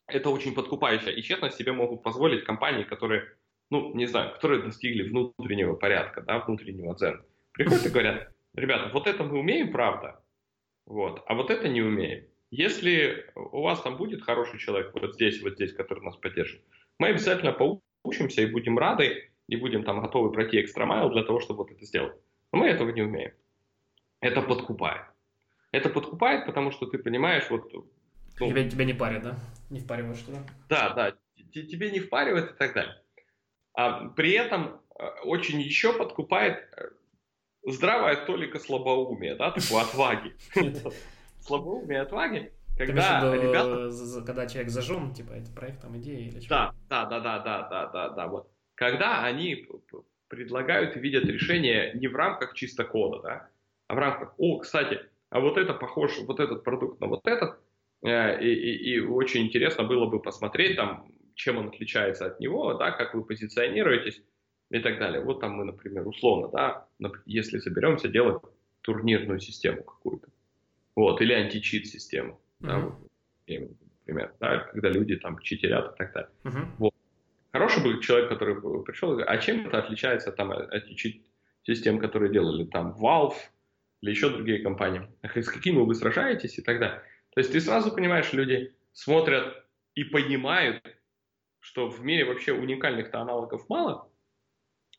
Это очень подкупающе. И честность себе могут позволить компании, которые, ну, не знаю, которые достигли внутреннего порядка, да, внутреннего дзена. Приходят и говорят, ребята, вот это мы умеем, правда, вот, а вот это не умеем. Если у вас там будет хороший человек вот здесь, вот здесь, который нас поддержит, мы обязательно поучимся и будем рады, и будем там готовы пройти экстрамайл для того, чтобы вот это сделать. Но мы этого не умеем. Это подкупает. Это подкупает, потому что ты понимаешь, вот... Ну, тебя, тебя не парят, да? Не впаривают, что ли? Да, да. Тебе не впаривают и так далее. А при этом э, очень еще подкупает э, здравая толика слабоумия, да, такой отваги. Слабоумие, отваги. Когда ребята... Когда человек зажжен, типа, это проект, там, идея или что? Да, да, да, да, да, да, да, да, вот. Когда они предлагают и видят решение не в рамках чисто кода, да, а в рамках, о, кстати, а вот это похож, вот этот продукт на вот этот, э, и, и, и очень интересно было бы посмотреть там, чем он отличается от него, да, как вы позиционируетесь, и так далее. Вот там мы, например, условно, да, если соберемся делать турнирную систему какую-то, вот, или античит систему, mm-hmm. да, вот, например, да, когда люди там читерят и так далее. Mm-hmm. Вот. Хороший был человек, который пришел, а чем это отличается там от античит систем, которые делали там Valve или еще другие компании, с какими вы сражаетесь и так далее. То есть ты сразу понимаешь, люди смотрят и понимают, что в мире вообще уникальных-то аналогов мало,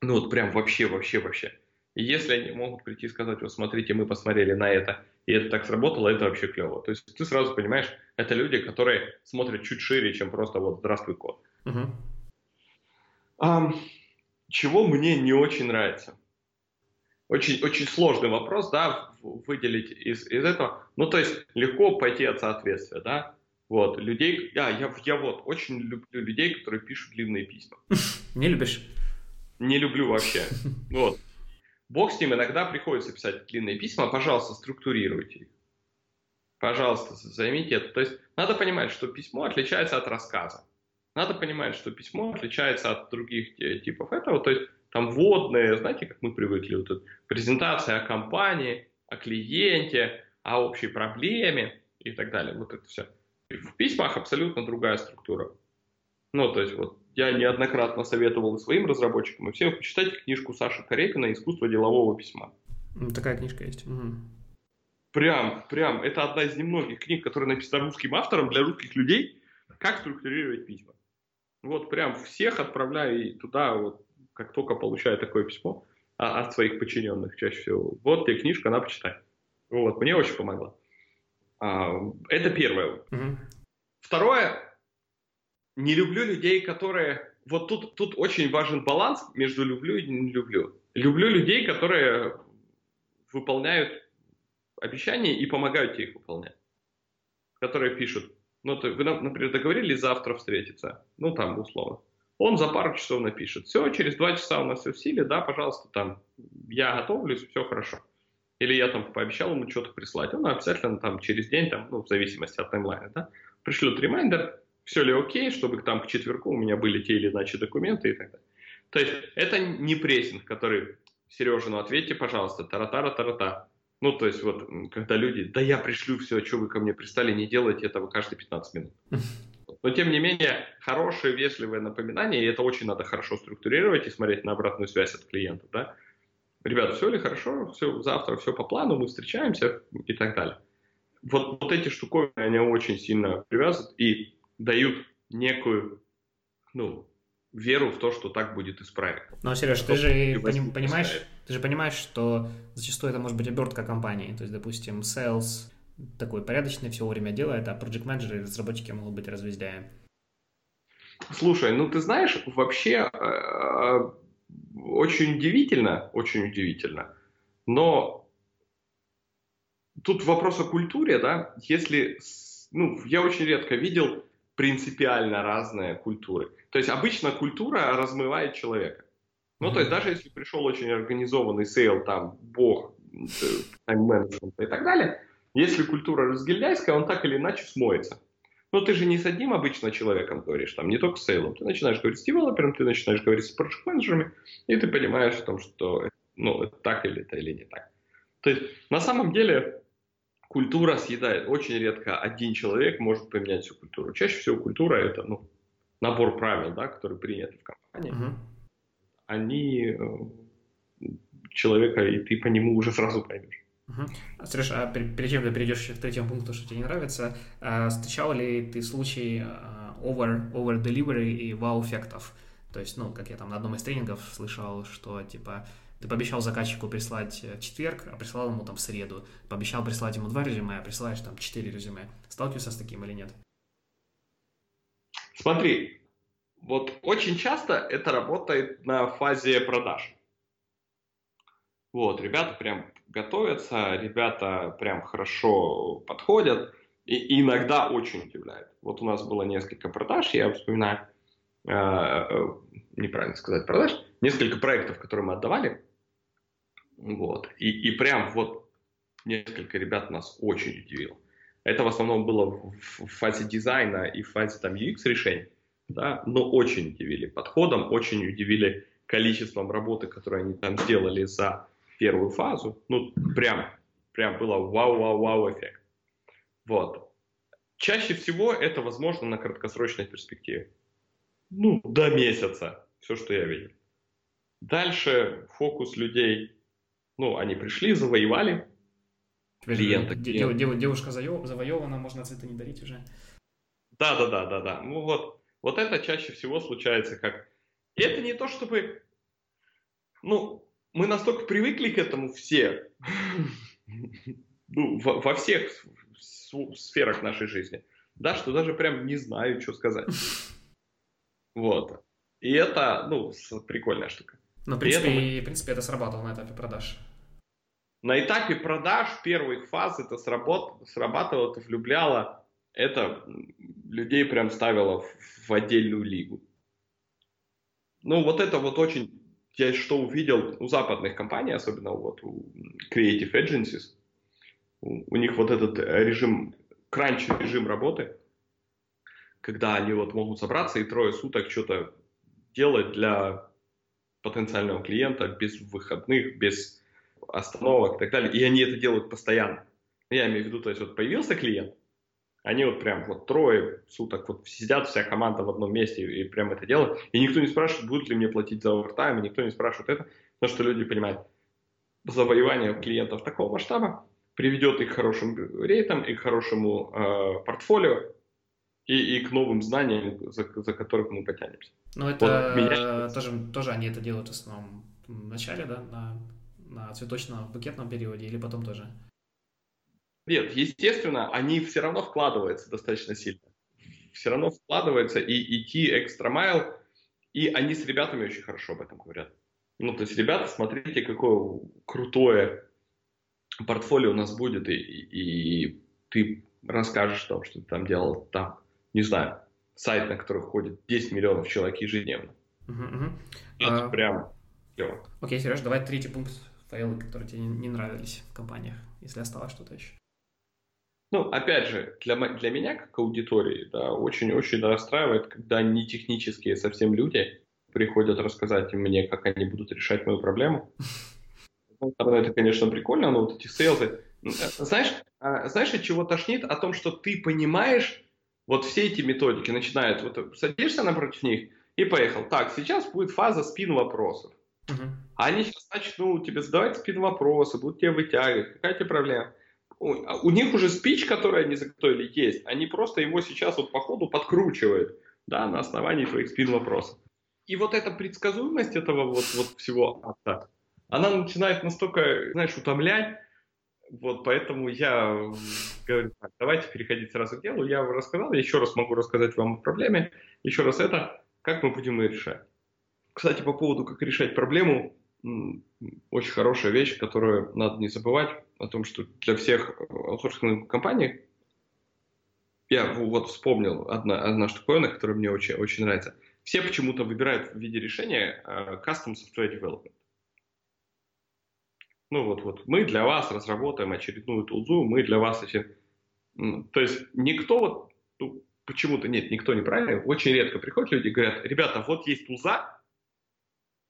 ну вот прям вообще, вообще, вообще. И если они могут прийти и сказать, вот смотрите, мы посмотрели на это, и это так сработало, это вообще клево. То есть ты сразу понимаешь, это люди, которые смотрят чуть шире, чем просто вот «здравствуй, код». Угу. А, чего мне не очень нравится? Очень, очень сложный вопрос, да, выделить из, из этого. Ну, то есть легко пойти от соответствия, да. Вот, людей, а, я, я вот очень люблю людей, которые пишут длинные письма. Не любишь? не люблю вообще. Вот. Бог с ним, иногда приходится писать длинные письма, пожалуйста, структурируйте их. Пожалуйста, займите это. То есть надо понимать, что письмо отличается от рассказа. Надо понимать, что письмо отличается от других типов этого. То есть там вводные, знаете, как мы привыкли, вот тут презентация о компании, о клиенте, о общей проблеме и так далее. Вот это все. В письмах абсолютно другая структура. Ну, то есть вот я неоднократно советовал и своим разработчикам, и всем почитайте книжку Саши Корекина «Искусство делового письма». Ну, такая книжка есть. Угу. Прям, прям, это одна из немногих книг, которая написана русским автором для русских людей, как структурировать письма. Вот прям всех отправляю туда, вот, как только получаю такое письмо а, от своих подчиненных чаще всего. Вот тебе книжка, она почитай. Вот, мне очень помогла. А, это первое. Угу. Второе, не люблю людей, которые... Вот тут, тут очень важен баланс между люблю и не люблю. Люблю людей, которые выполняют обещания и помогают тебе их выполнять. Которые пишут, ну, то, вы, например, договорились завтра встретиться, ну, там, условно. Он за пару часов напишет, все, через два часа у нас все в силе, да, пожалуйста, там, я готовлюсь, все хорошо. Или я там пообещал ему что-то прислать, он обязательно там через день, там, ну, в зависимости от таймлайна, да, пришлет ремайдер, все ли окей, чтобы там к четверку у меня были те или иначе документы и так далее. То есть это не прессинг, который, Сережа, ну ответьте, пожалуйста, тара-тара-тара-та. Ну, то есть вот, когда люди, да я пришлю все, что вы ко мне пристали, не делайте этого каждые 15 минут. Но, тем не менее, хорошее, вежливое напоминание, и это очень надо хорошо структурировать и смотреть на обратную связь от клиента, да. Ребята, все ли хорошо, все, завтра все по плану, мы встречаемся и так далее. Вот, вот эти штуковины, они очень сильно привязывают, и дают некую, ну, веру в то, что так будет и с проектом. Но, Сереж, ты же поним, понимаешь, ты же понимаешь, что зачастую это может быть обертка компании. То есть, допустим, sales такой порядочный, все время делает, а project менеджеры и разработчики могут быть развездяем. Слушай, ну ты знаешь, вообще э, очень удивительно, очень удивительно, но тут вопрос о культуре, да, если, ну, я очень редко видел принципиально разные культуры. То есть обычно культура размывает человека. Ну, то есть даже если пришел очень организованный sales, там, бог, э, тайм-менеджмент и так далее, если культура разгильдяйская, он так или иначе смоется. Но ты же не с одним обычно человеком говоришь, там, не только с sales 'ом. Ты начинаешь говорить с девелопером, ты начинаешь говорить с project менеджерами и ты понимаешь о том, что ну, это так или это или не так. То есть на самом деле культура съедает. Очень редко один человек может поменять всю культуру. Чаще всего культура это ну, набор правил, да, которые приняты в компании. Uh-huh. Они э, человека, и ты по нему уже сразу поймешь. Угу. Сереж, а перед чем ты перейдешь к третьему пункту, что тебе не нравится, а, встречал ли ты случай а, over, over delivery и вау-эффектов? То есть, ну, как я там на одном из тренингов слышал, что, типа, ты пообещал заказчику прислать в четверг, а прислал ему там в среду. Пообещал прислать ему два резюме, а присылаешь там четыре резюме. Сталкивался с таким или нет? Смотри, вот очень часто это работает на фазе продаж. Вот, ребята прям готовятся, ребята прям хорошо подходят и иногда очень удивляют. Вот у нас было несколько продаж, я вспоминаю, э, э, неправильно сказать продаж, несколько проектов, которые мы отдавали, вот, и, и прям вот несколько ребят нас очень удивило. Это в основном было в, в фазе дизайна и в фазе там UX решений, да, но очень удивили подходом, очень удивили количеством работы, которую они там сделали за первую фазу, ну, прям, прям было вау-вау-вау эффект. Вот. Чаще всего это возможно на краткосрочной перспективе. Ну, до месяца, все, что я видел. Дальше фокус людей, ну, они пришли, завоевали клиента. Дев, дев, девушка завоевана, можно цветы не дарить уже. Да, да, да, да, да. Ну вот, вот это чаще всего случается как... И это не то, чтобы... Ну, мы настолько привыкли к этому все, ну, во, во всех сферах нашей жизни, да, что даже прям не знаю, что сказать. Вот. И это, ну, прикольная штука. Ну, в принципе, и, в принципе, это срабатывало на этапе продаж. На этапе продаж первых фаз это сработ... срабатывало, это влюбляло, это людей прям ставило в, в отдельную лигу. Ну, вот это вот очень я что увидел у западных компаний, особенно вот у Creative Agencies, у, у них вот этот режим, кранч режим работы, когда они вот могут собраться и трое суток что-то делать для потенциального клиента без выходных, без остановок и так далее. И они это делают постоянно. Я имею в виду, то есть вот появился клиент, они вот прям вот трое суток вот сидят, вся команда в одном месте и, и прям это делают. И никто не спрашивает, будут ли мне платить за овертайм, и никто не спрашивает это, потому что люди понимают, завоевание клиентов такого масштаба приведет их к хорошим рейтам, и к хорошему э, портфолио, и, и к новым знаниям, за, за которых мы потянемся. Ну, это вот меня... тоже, тоже они это делают в основном в начале, да, на, на цветочно-букетном периоде, или потом тоже? Нет, естественно, они все равно вкладываются достаточно сильно. Все равно вкладываются и идти экстра майл, и они с ребятами очень хорошо об этом говорят. Ну, то есть, ребята, смотрите, какое крутое портфолио у нас будет, и, и, и ты расскажешь о том, что ты там делал там, не знаю, сайт, на который входит 10 миллионов человек ежедневно. Uh-huh, uh-huh. Это а... прям клево. Окей, Сереж, давай третий пункт файлы, которые тебе не нравились в компаниях, если осталось что-то еще. Ну, опять же, для, для меня, как аудитории, да, очень-очень расстраивает, когда не технические совсем люди приходят рассказать мне, как они будут решать мою проблему. Это, конечно, прикольно, но вот эти сейлзы... Э, знаешь, а, знаешь, от чего тошнит? О том, что ты понимаешь вот все эти методики, начинают, вот садишься напротив них и поехал. Так, сейчас будет фаза спин вопросов. Uh-huh. Они сейчас начнут тебе задавать спин вопросы, будут тебе вытягивать. Какая тебе проблема? У, них уже спич, который они заготовили, есть. Они просто его сейчас вот по ходу подкручивают, да, на основании твоих спин вопросов. и вот эта предсказуемость этого вот, вот всего акта, она начинает настолько, знаешь, утомлять, вот поэтому я говорю, так, давайте переходить сразу к делу. Я рассказал, я еще раз могу рассказать вам о проблеме. Еще раз это, как мы будем ее решать. Кстати, по поводу, как решать проблему, очень хорошая вещь, которую надо не забывать, о том, что для всех аутсорсинговых компаний, я вот вспомнил одна, одна штуковина, которая мне очень, очень нравится. Все почему-то выбирают в виде решения uh, Custom Software Development. Ну вот, вот, мы для вас разработаем очередную тулзу, мы для вас эти... То есть никто вот, ну, почему-то, нет, никто не правильно, очень редко приходят люди и говорят, ребята, вот есть тулза,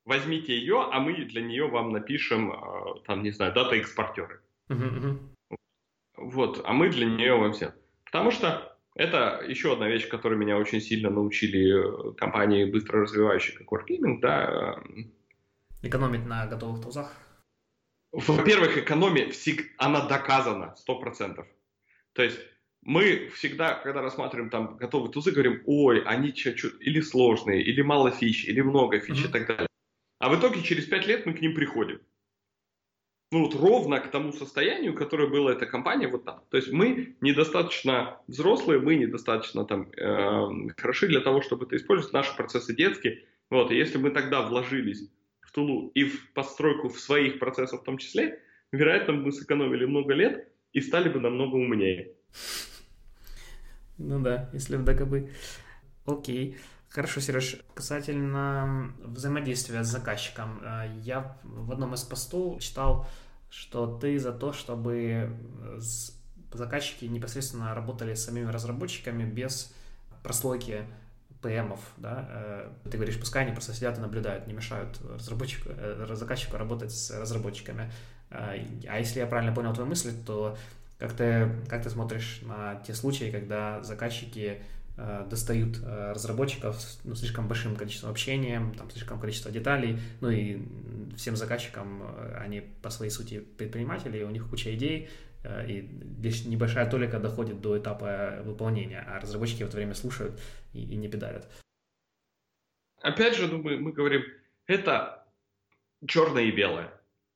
возьмите ее, а мы для нее вам напишем, а, там, не знаю, дата-экспортеры. Uh-huh, Вот, а мы для нее вам все. Потому что это еще одна вещь, которой меня очень сильно научили э, компании, быстро развивающие, как Wargaming, да. Экономить на готовых тулзах? Во-первых, экономия, всегда, она доказана, 100%. То есть мы всегда, когда рассматриваем там готовые тузы, говорим, ой, они чуть-чуть или сложные, или мало фич, или много фич mm-hmm. и так далее. А в итоге через 5 лет мы к ним приходим. Ну вот ровно к тому состоянию, которое было эта компания вот там. То есть мы недостаточно взрослые, мы недостаточно там э, хороши для того, чтобы это использовать. Наши процессы детские. Вот, и если мы тогда вложились в Тулу и в постройку в своих процессов в том числе, вероятно, мы сэкономили много лет и стали бы намного умнее. Ну да, если в ДКБ. Окей. Хорошо, Сереж. Касательно взаимодействия с заказчиком. Э, я в одном из постов читал, что ты за то, чтобы заказчики непосредственно работали с самими разработчиками без прослойки ПМов, да, э, ты говоришь, пускай они просто сидят и наблюдают, не мешают разработчику, э, заказчику работать с разработчиками. А если я правильно понял твою мысль, то как ты, как ты смотришь на те случаи, когда заказчики э, достают э, разработчиков ну, слишком большим количеством общения, там слишком количество деталей, ну и всем заказчикам э, они по своей сути предприниматели, у них куча идей, э, и лишь небольшая толика доходит до этапа выполнения, а разработчики в это время слушают и, и не педалят. Опять же, думаю, мы говорим, это черное и белое.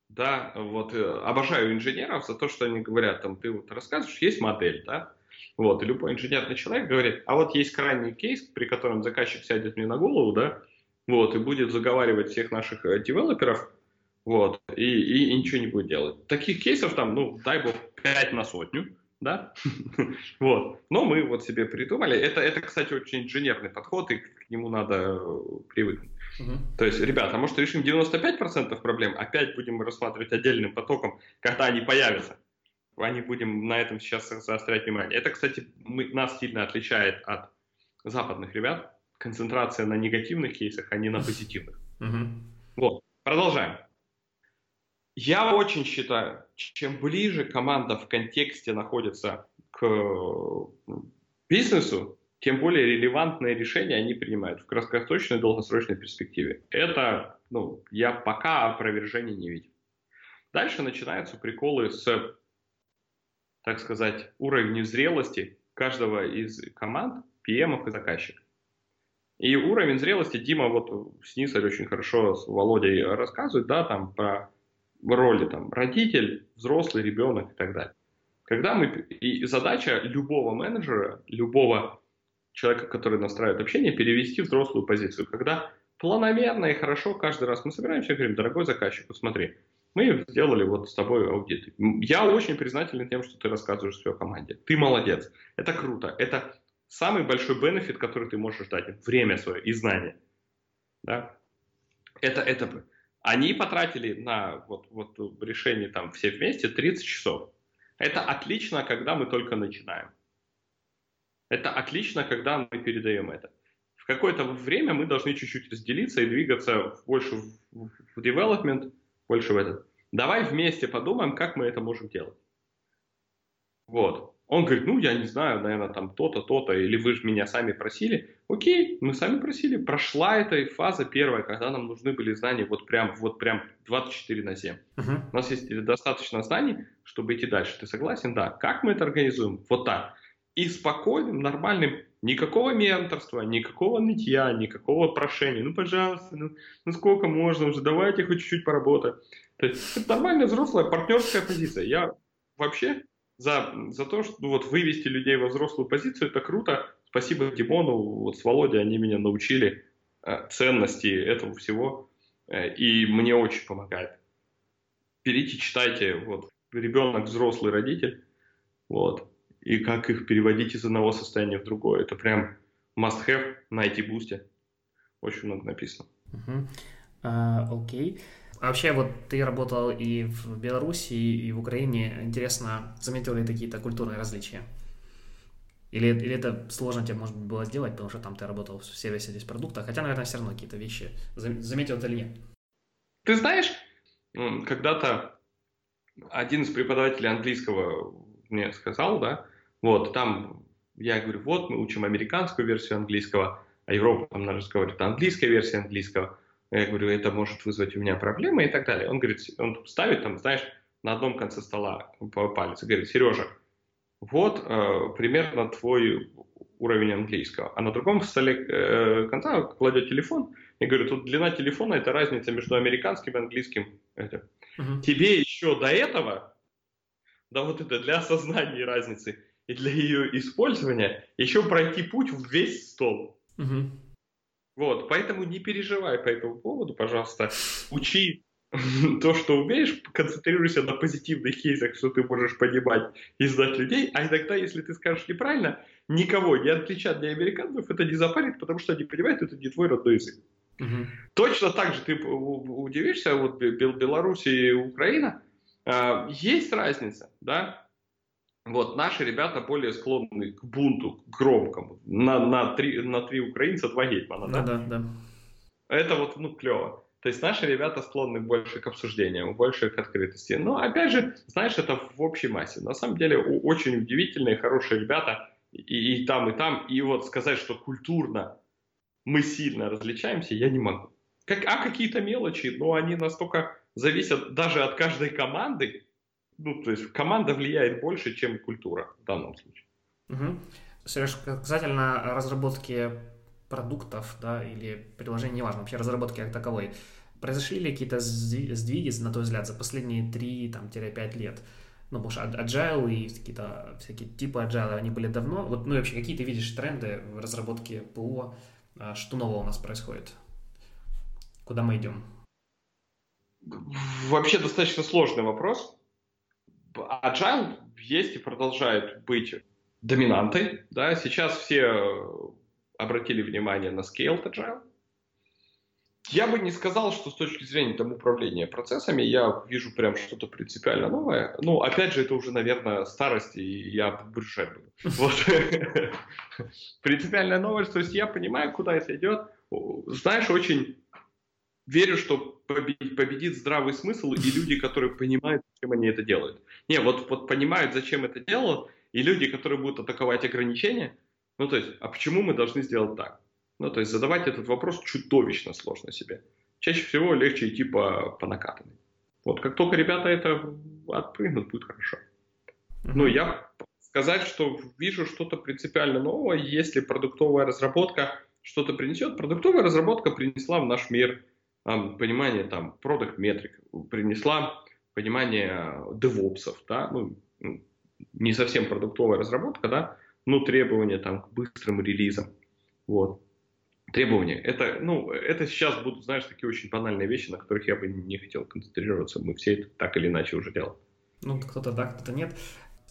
Да, вот э, обожаю инженеров за то, что они говорят, там, ты вот рассказываешь, есть модель, да, вот, и любой инженерный человек говорит, а вот есть крайний кейс, при котором заказчик сядет мне на голову, да, вот, и будет заговаривать всех наших э, девелоперов, вот, и, и, и ничего не будет делать. Таких кейсов там, ну, дай бог, 5 на сотню, да, вот, но мы вот себе придумали, это, это, кстати, очень инженерный подход, и к нему надо э, привыкнуть. Угу. То есть, ребята, а может решим 95% проблем, опять будем рассматривать отдельным потоком, когда они появятся. Они будем на этом сейчас заострять внимание. Это, кстати, мы, нас сильно отличает от западных ребят. Концентрация на негативных кейсах, а не на позитивных. Угу. Вот, продолжаем. Я очень считаю, чем ближе команда в контексте находится к бизнесу, тем более релевантные решения они принимают в краткосрочной и долгосрочной перспективе. Это, ну, я пока опровержений не видел. Дальше начинаются приколы с, так сказать, уровнем зрелости каждого из команд, PM и заказчиков. И уровень зрелости Дима вот снизу очень хорошо с Володей рассказывает, да, там про роли там родитель, взрослый, ребенок и так далее. Когда мы, и задача любого менеджера, любого человека, который настраивает общение, перевести взрослую позицию, когда планомерно и хорошо каждый раз мы собираемся и говорим, дорогой заказчик, вот смотри, мы сделали вот с тобой аудит. Я очень признателен тем, что ты рассказываешь своей команде. Ты молодец. Это круто. Это самый большой бенефит, который ты можешь дать. Время свое и знания. Да? Это, это, они потратили на вот, вот решение там все вместе 30 часов. Это отлично, когда мы только начинаем. Это отлично, когда мы передаем это. В какое-то время мы должны чуть-чуть разделиться и двигаться больше в, в development, больше в этот. Давай вместе подумаем, как мы это можем делать. Вот. Он говорит, ну, я не знаю, наверное, там то-то, то-то, или вы же меня сами просили. Окей, мы сами просили. Прошла эта фаза первая, когда нам нужны были знания вот прям, вот прям 24 на 7. Uh-huh. У нас есть достаточно знаний, чтобы идти дальше. Ты согласен? Да. Как мы это организуем? Вот так и спокойным, нормальным, никакого менторства, никакого нытья, никакого прошения. Ну, пожалуйста, ну, ну сколько можно уже, давайте хоть чуть-чуть поработать. То есть это нормальная взрослая партнерская позиция. Я вообще за, за то, что ну, вот вывести людей во взрослую позицию, это круто. Спасибо Димону, вот с Володей они меня научили э, ценности этого всего, э, и мне очень помогает. Берите, читайте, вот, ребенок, взрослый родитель, вот, и как их переводить из одного состояния в другое. Это прям must-have на IT-бусте. Очень много написано. Окей. Uh-huh. Uh, okay. А вообще, вот ты работал и в Беларуси, и в Украине. Интересно, заметил ли какие-то культурные различия? Или, или это сложно тебе, может быть, было сделать, потому что там ты работал в сервисе здесь продукта, хотя, наверное, все равно какие-то вещи. Заметил это или нет? Ты знаешь, когда-то один из преподавателей английского мне сказал, да, вот, там я говорю, вот, мы учим американскую версию английского, а Европа там на говорит, английская версия английского. Я говорю, это может вызвать у меня проблемы и так далее. Он говорит, он ставит там, знаешь, на одном конце стола палец и говорит, Сережа, вот э, примерно твой уровень английского. А на другом столе э, конца кладет телефон и говорит, тут длина телефона это разница между американским и английским. Угу. Тебе еще до этого, да вот это для осознания разницы и для ее использования, еще пройти путь в весь стол. Угу. Вот, поэтому не переживай по этому поводу, пожалуйста. Учи то, что умеешь, концентрируйся на позитивных кейсах, что ты можешь понимать и сдать людей, а иногда, если ты скажешь неправильно, никого, не отличат, ни американцев, это не запарит, потому что они понимают, это не твой родной язык. Угу. Точно так же ты удивишься, вот Беларусь и Украина, а, есть разница, да, вот, наши ребята более склонны к бунту, к громкому. На, на, три, на три украинца два гетмана, да? Да, да, да. Это вот, ну, клево. То есть наши ребята склонны больше к обсуждениям, больше к открытости. Но, опять же, знаешь, это в общей массе. На самом деле, очень удивительные, хорошие ребята и, и там, и там. И вот сказать, что культурно мы сильно различаемся, я не могу. Как, а какие-то мелочи, но они настолько зависят даже от каждой команды, ну, то есть команда влияет больше, чем культура в данном случае. Угу. Сереж, касательно разработки продуктов, да, или приложений, неважно, вообще разработки как таковой, произошли ли какие-то сдвиги, на твой взгляд, за последние 3-5 лет? Ну, потому что agile и какие-то всякие типы agile, они были давно. Вот, ну и вообще, какие ты видишь тренды в разработке ПО? А что нового у нас происходит? Куда мы идем? Вообще достаточно сложный вопрос. Agile есть и продолжает быть доминантой. Да? Сейчас все обратили внимание на Scaled Agile. Я бы не сказал, что с точки зрения там, управления процессами я вижу прям что-то принципиально новое. Ну, опять же, это уже, наверное, старость, и я брюшать буду. Вот. Принципиальная новость, то есть я понимаю, куда это идет. Знаешь, очень верю, что победит здравый смысл и люди, которые понимают, зачем они это делают. Не, вот, вот понимают, зачем это делают, и люди, которые будут атаковать ограничения, ну то есть, а почему мы должны сделать так? Ну то есть задавать этот вопрос чудовищно сложно себе. Чаще всего легче идти по, по накатанной. Вот как только ребята это отпрыгнут, будет хорошо. Но я сказать, что вижу что-то принципиально новое, если продуктовая разработка что-то принесет. Продуктовая разработка принесла в наш мир понимание там продукт метрик, принесла понимание девопсов, да, ну, не совсем продуктовая разработка, да, но требования там к быстрым релизам, вот. Требования. Это, ну, это сейчас будут, знаешь, такие очень банальные вещи, на которых я бы не хотел концентрироваться. Мы все это так или иначе уже делаем. Ну, кто-то да, кто-то нет.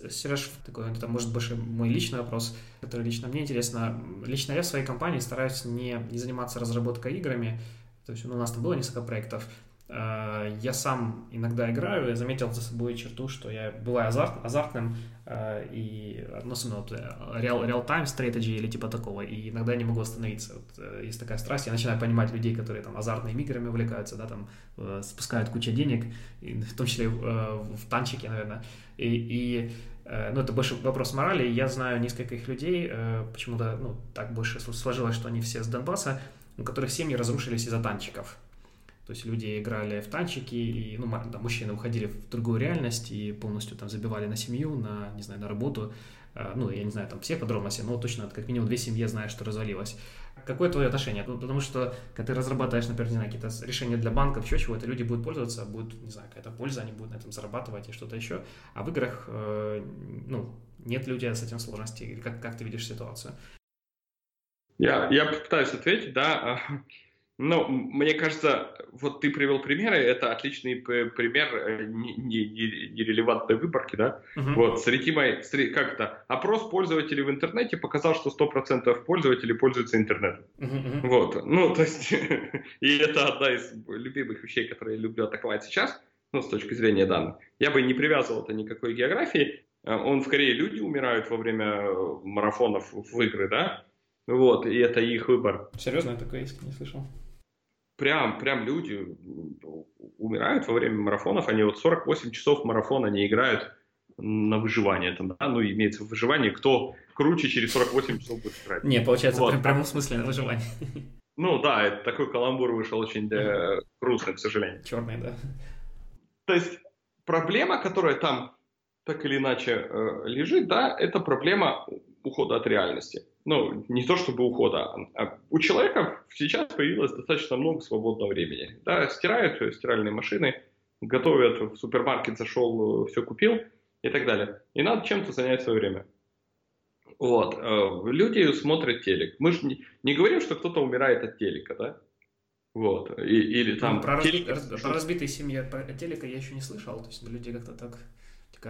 Сереж, такой, это может больше мой личный вопрос, который лично мне интересно. Лично я в своей компании стараюсь не, не заниматься разработкой играми, то есть ну, у нас там было несколько проектов. Э, я сам иногда играю, я заметил за собой черту, что я бываю азарт, азартным, э, и ну, особенно вот э, real, real-time strategy или типа такого, и иногда не могу остановиться. Вот, есть такая страсть, я начинаю понимать людей, которые там азартными играми увлекаются, да, там спускают кучу денег, в том числе в танчики, наверное, и, и ну, это больше вопрос морали. Я знаю нескольких людей, почему-то, ну, так больше сложилось, что они все с Донбасса, у которых семьи разрушились из-за танчиков. То есть люди играли в танчики, и ну, да, мужчины уходили в другую реальность и полностью там забивали на семью, на, не знаю, на работу. э, ну, я не знаю, там все подробности, но точно как минимум две семьи знают, что развалилось. Какое твое отношение? Ну, потому что, когда ты разрабатываешь, например, не знаю, какие-то решения для банков, еще чего-то, люди будут пользоваться, будет, не знаю, какая-то польза, они будут на этом зарабатывать и что-то еще. А в играх, э, ну, нет тебя с этим сложностей? Как, как ты видишь ситуацию? Я, я попытаюсь ответить, да. Ну, мне кажется, вот ты привел примеры, это отличный пример э, нерелевантной выборки, да? Uh-huh. Вот, среди моих, как это, опрос пользователей в интернете показал, что 100% пользователей пользуются интернетом. Uh-huh. Вот, ну, то есть, и это одна из любимых вещей, которые я люблю атаковать сейчас, ну, с точки зрения данных. Я бы не привязывал это никакой географии, э, он в Корее люди умирают во время э, марафонов в игры, да? Вот, и это их выбор. Серьезно, я такое не слышал прям, прям люди умирают во время марафонов, они вот 48 часов марафона не играют на выживание, там, да, ну, имеется в выживании, кто круче через 48 часов будет играть. Не, получается, вот. в прямом смысле на выживание. Ну да, это такой каламбур вышел очень да, грустный, к сожалению. Черный, да. То есть проблема, которая там так или иначе э, лежит, да, это проблема ухода от реальности ну, не то чтобы ухода, а у человека сейчас появилось достаточно много свободного времени. Да, стирают э, стиральные машины, готовят, в супермаркет зашел, э, все купил и так далее. И надо чем-то занять свое время. Вот. Э, люди смотрят телек. Мы же не, не говорим, что кто-то умирает от телека, да? Вот. И, или там... Ну, про, телек... раз, про разбитые семьи от телека я еще не слышал. То есть люди как-то так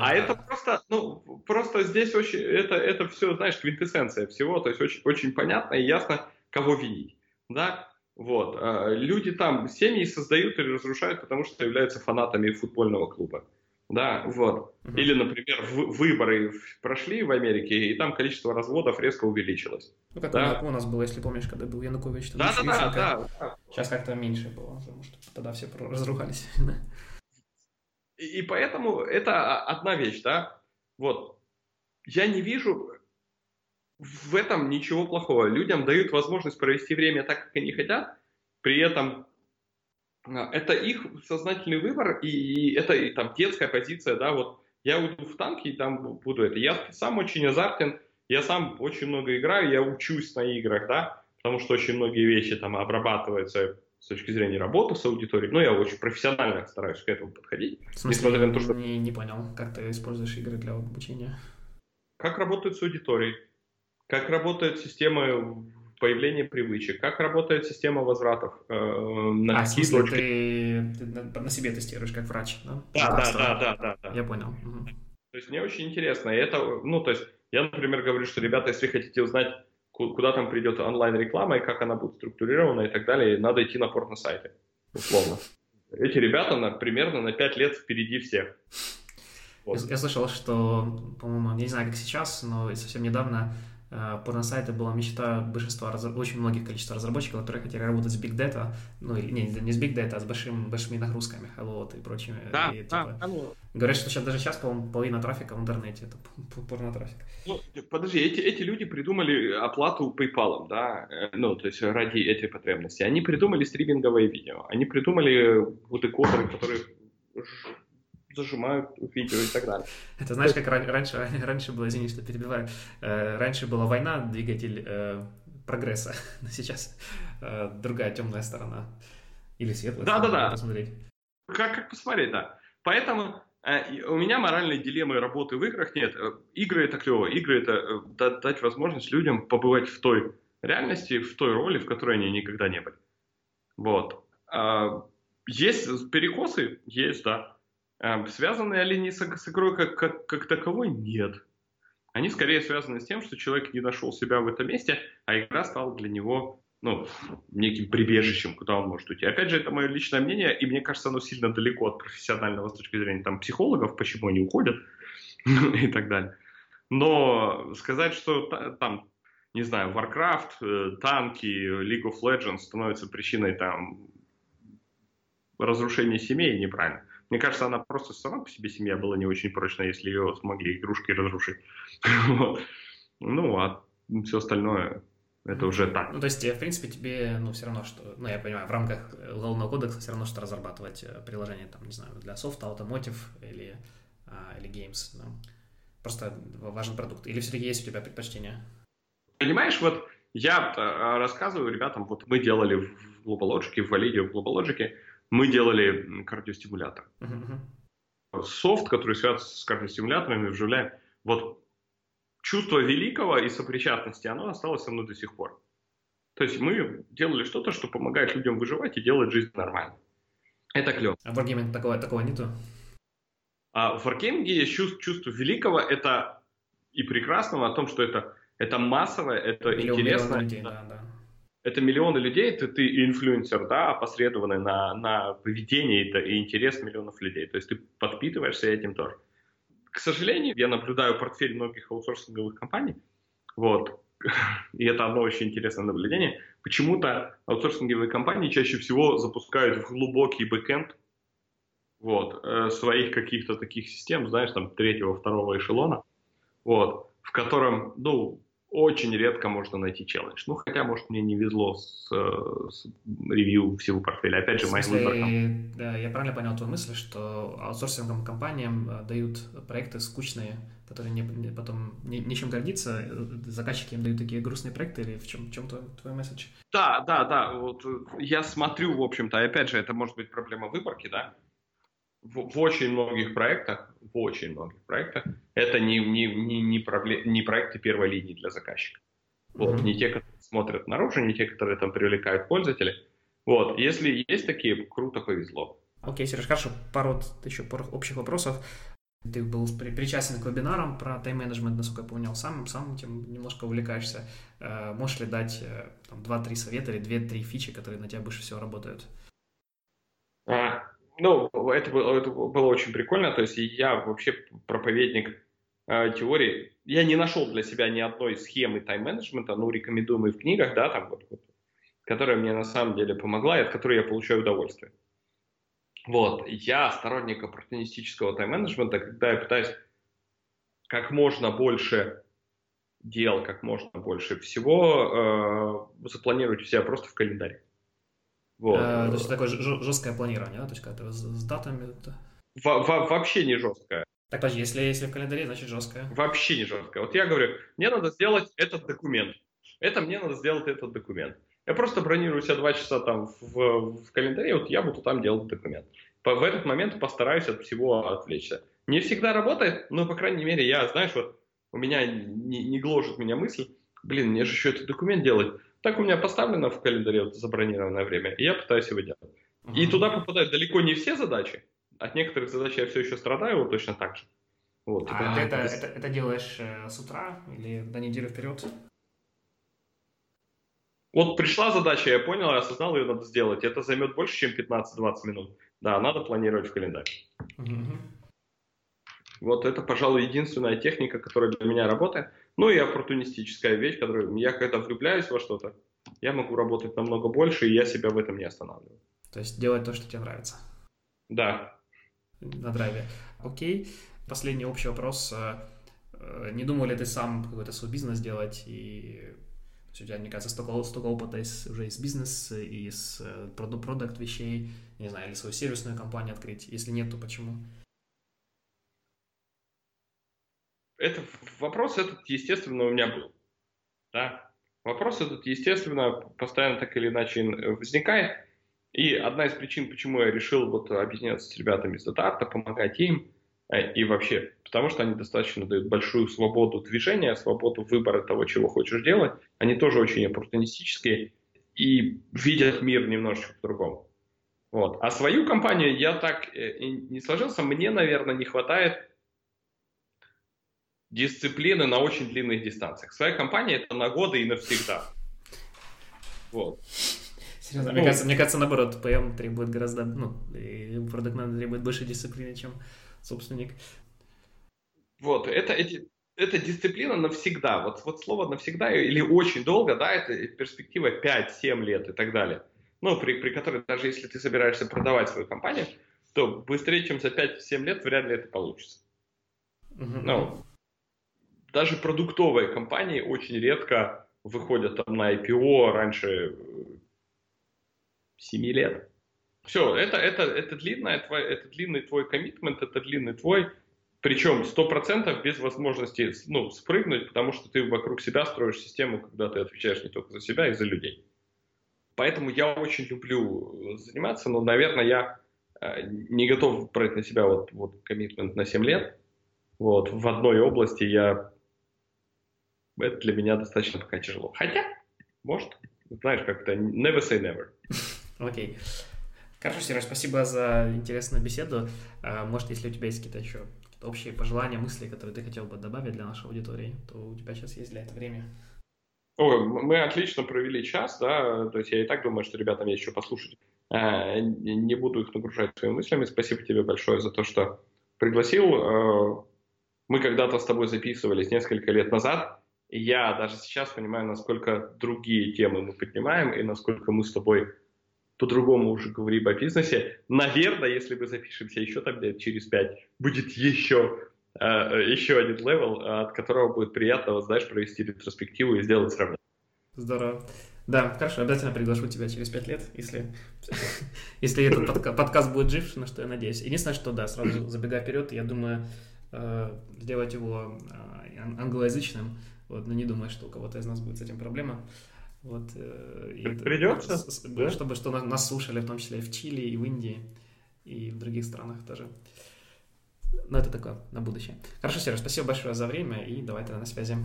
а это просто, ну, просто здесь очень, это, это все, знаешь, квинтэссенция всего, то есть очень, очень понятно и ясно, кого винить, да, вот. А люди там семьи создают или разрушают, потому что являются фанатами футбольного клуба. Да, вот. Угу. Или, например, выборы прошли в Америке, и там количество разводов резко увеличилось. Ну, как да? у нас было, если помнишь, когда был Янукович. Да, да, да, да, да. Сейчас как-то меньше было, потому что тогда все разругались. И, поэтому это одна вещь, да. Вот. Я не вижу в этом ничего плохого. Людям дают возможность провести время так, как они хотят, при этом а, это их сознательный выбор, и это и, там детская позиция, да, вот я уйду в танки и там буду это. Я сам очень азартен, я сам очень много играю, я учусь на играх, да, потому что очень многие вещи там обрабатываются с точки зрения работы с аудиторией. Но я очень профессионально стараюсь к этому подходить. В смысле, несмотря на то, что... не, не понял, как ты используешь игры для обучения? Как работают с аудиторией, как работает система появления привычек, как работает система возвратов э, на а, в смысле, точки. Ты, ты на, на себе тестируешь как врач, да? Да, да, да, да, да, да. Я понял. Угу. То есть мне очень интересно. И это, ну, то есть я, например, говорю, что, ребята, если хотите узнать куда там придет онлайн-реклама и как она будет структурирована и так далее, надо идти на порно-сайты, условно. Эти ребята на, примерно на 5 лет впереди всех. Вот. Я, я слышал, что, по-моему, я не знаю, как сейчас, но совсем недавно порносайты была мечта большинства, очень многих количества разработчиков, которые хотели работать с Big Data, ну, не, не с Big Data, а с большим, большими нагрузками, вот, и прочими. Да, и, да, типа, ну... Говорят, что сейчас даже сейчас, по-моему, половина трафика в интернете это порнотрафик. Ну, подожди, эти, эти люди придумали оплату PayPal, да, э, ну, то есть ради этой потребности. Они придумали стриминговое видео, они придумали вот декодеры, которые зажимают видео и так далее. Это знаешь, как раньше, раньше было, извини, что перебиваю, э, раньше была война, двигатель э, прогресса, сейчас э, другая темная сторона. Или светлая да, сторона, да, да. посмотреть. Как, как посмотреть, да. Поэтому у меня моральной дилеммы работы в играх нет. Игры это клево. Игры это дать возможность людям побывать в той реальности, в той роли, в которой они никогда не были. Вот. А, есть перекосы? Есть, да. Эм, связаны ли они с, с игрой как, как, как таковой? Нет. Они скорее связаны с тем, что человек не нашел себя в этом месте, а игра стала для него ну, неким прибежищем, куда он может уйти. Опять же, это мое личное мнение, и мне кажется, оно сильно далеко от профессионального с точки зрения там, психологов, почему они уходят и так далее. Но сказать, что там, не знаю, Warcraft, э, танки, League of Legends становятся причиной там разрушения семей, неправильно. Мне кажется, она просто сама по себе семья была не очень прочная, если ее смогли игрушки разрушить. Ну, а все остальное это уже так. Ну, то есть, в принципе, тебе, ну, все равно, что, ну, я понимаю, в рамках уголовного кодекса все равно, что разрабатывать э, приложение, там, не знаю, для софта, automotive или, а, или games, да? Просто важен продукт? Или все-таки есть у тебя предпочтение? Понимаешь, вот я а, рассказываю ребятам, вот мы делали в GlobalLogic, в Validio, в GlobalLogic, мы делали кардиостимулятор. Uh-huh. Софт, который связан с кардиостимуляторами, вживляем. Вот чувство великого и сопричастности, оно осталось со мной до сих пор. То есть мы делали что-то, что помогает людям выживать и делать жизнь нормально. Это клево. А в Wargaming такого, такого нету? А в Wargaming есть чувство, чувство великого это и прекрасного о том, что это, это массовое, это Миллион, интересно. Людей, да, да. Это миллионы людей, это ты инфлюенсер, да, опосредованный на, на поведение это, и интерес миллионов людей. То есть ты подпитываешься этим тоже. К сожалению, я наблюдаю портфель многих аутсорсинговых компаний, вот, и это одно очень интересное наблюдение, почему-то аутсорсинговые компании чаще всего запускают в глубокий бэкэнд вот, э, своих каких-то таких систем, знаешь, там, третьего, второго эшелона, вот, в котором, ну, очень редко можно найти челлендж. Ну, хотя, может, мне не везло с, э, с ревью всего портфеля. Опять же, моя выбор там. Да, я правильно понял твою мысль, что аутсорсинговым компаниям э, дают проекты скучные, которые не, не, потом не, нечем гордиться. Заказчики им дают такие грустные проекты, или в чем, в чем твой, твой месседж? Да, да, да. Вот я смотрю, в общем-то, опять же, это может быть проблема выборки, да в, в очень многих проектах, в очень многих проектах, это не, не, не, не, проблем, не проекты первой линии для заказчика. Вот, mm-hmm. не те, которые смотрят наружу, не те, которые там привлекают пользователей. Вот, если есть такие, круто повезло. Окей, okay, Сереж, хорошо, пару еще пару общих вопросов. Ты был причастен к вебинарам про тайм-менеджмент, насколько я понял, сам, сам этим немножко увлекаешься. Э, можешь ли дать э, там, 2-3 совета или 2-3 фичи, которые на тебя больше всего работают? А, ну, это было, это было очень прикольно. То есть я вообще проповедник э, теории. Я не нашел для себя ни одной схемы тайм-менеджмента, ну, рекомендуемой в книгах, да, там вот, вот, которая мне на самом деле помогла и от которой я получаю удовольствие. Вот, я сторонник оппортунистического тайм-менеджмента, когда я пытаюсь как можно больше дел, как можно больше всего э, запланировать у себя просто в календаре. Вот. А, то есть такое жесткое планирование, да? То есть когда с, с датами. Во -во Вообще не жесткое. Так, подожди, если, если в календаре, значит жесткое. Вообще не жесткое. Вот я говорю, мне надо сделать этот документ. Это мне надо сделать этот документ. Я просто бронирую себя два часа там в, в календаре, вот я буду там делать документ. По, в этот момент постараюсь от всего отвлечься. Не всегда работает, но, по крайней мере, я, знаешь, вот у меня не, не гложет меня мысль, блин, мне же еще этот документ делать. Так у меня поставлено в календаре вот, забронированное время, и я пытаюсь его делать. Uh-huh. И туда попадают далеко не все задачи. От некоторых задач я все еще страдаю вот точно так же. Вот, а типа, ты это, это, это делаешь э, с утра или на неделю вперед? Вот пришла задача, я понял, я осознал, ее надо сделать. Это займет больше, чем 15-20 минут. Да, надо планировать в календарь. Uh-huh. Вот это, пожалуй, единственная техника, которая для меня работает. Ну и оппортунистическая вещь, которую я когда влюбляюсь во что-то, я могу работать намного больше, и я себя в этом не останавливаю. То есть делать то, что тебе нравится. Да. На драйве. Окей. Последний общий вопрос. Э, не думал ли ты сам какой-то свой бизнес делать? И у тебя, мне кажется, столько, столько опыта из, уже из бизнеса, и из э, продукт вещей, не знаю, или свою сервисную компанию открыть. Если нет, то почему? Это вопрос этот, естественно, у меня был. Да? Вопрос этот, естественно, постоянно так или иначе возникает. И одна из причин, почему я решил вот объединяться с ребятами из DataArt, помогать им, э, и вообще, потому что они достаточно дают большую свободу движения, свободу выбора того, чего хочешь делать. Они тоже очень оппортунистические и видят мир немножечко по-другому. Вот. А свою компанию я так э, не сложился. Мне, наверное, не хватает дисциплины на очень длинных дистанциях. Своя компания это на годы и навсегда. Вот. Серьезно, ну, мне, кажется, мне кажется, наоборот, ПМ требует гораздо, ну, и продукт требует больше дисциплины, чем собственник. Вот, это, эти, это дисциплина навсегда. Вот, вот слово навсегда или очень долго, да, это перспектива 5-7 лет и так далее. Ну, при, при которой даже если ты собираешься продавать свою компанию, то быстрее, чем за 5-7 лет вряд ли это получится. Uh-huh. Ну, даже продуктовые компании очень редко выходят там на IPO раньше 7 лет. Все, это, это, это, длинное, это длинный твой коммитмент, это длинный твой Причем 100% без возможности ну, спрыгнуть, потому что ты вокруг себя строишь систему, когда ты отвечаешь не только за себя, и за людей. Поэтому я очень люблю заниматься, но, наверное, я э, не готов брать на себя вот, вот коммитмент на 7 лет. Вот, в одной области я... Это для меня достаточно пока тяжело. Хотя, может, знаешь, как-то never say never. Окей. Okay. Хорошо, Сереж, спасибо за интересную беседу. А, может, если у тебя есть какие-то еще общие пожелания, мысли, которые ты хотел бы добавить для нашей аудитории, то у тебя сейчас есть для этого время. Ой, мы отлично провели час, да, то есть я и так думаю, что ребятам есть еще послушать. А, не буду их нагружать своими мыслями. Спасибо тебе большое за то, что пригласил. А, мы когда-то с тобой записывались несколько лет назад, я даже сейчас понимаю, насколько другие темы мы поднимаем, и насколько мы с тобой по-другому уже говорим о бизнесе. Наверное, если мы запишемся еще там лет через пять, будет еще, э, еще один level, от которого будет приятно, вот, знаешь, провести ретроспективу и сделать сравнение. Здорово. Да, хорошо, обязательно приглашу тебя через пять лет, если, если этот подка подкаст будет жив, на что я надеюсь. Единственное, что да, сразу забегая вперед, я думаю, э, сделать его э, англоязычным, вот, но не думаю, что у кого-то из нас будет с этим проблема. Вот, э, и, Придется, с, да? чтобы что нас слушали, в том числе и в Чили, и в Индии, и в других странах тоже. Но это такое на будущее. Хорошо, Сереж, спасибо большое за время, и давай тогда на связи.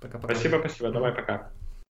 Пока-пока. Спасибо, спасибо, давай, пока.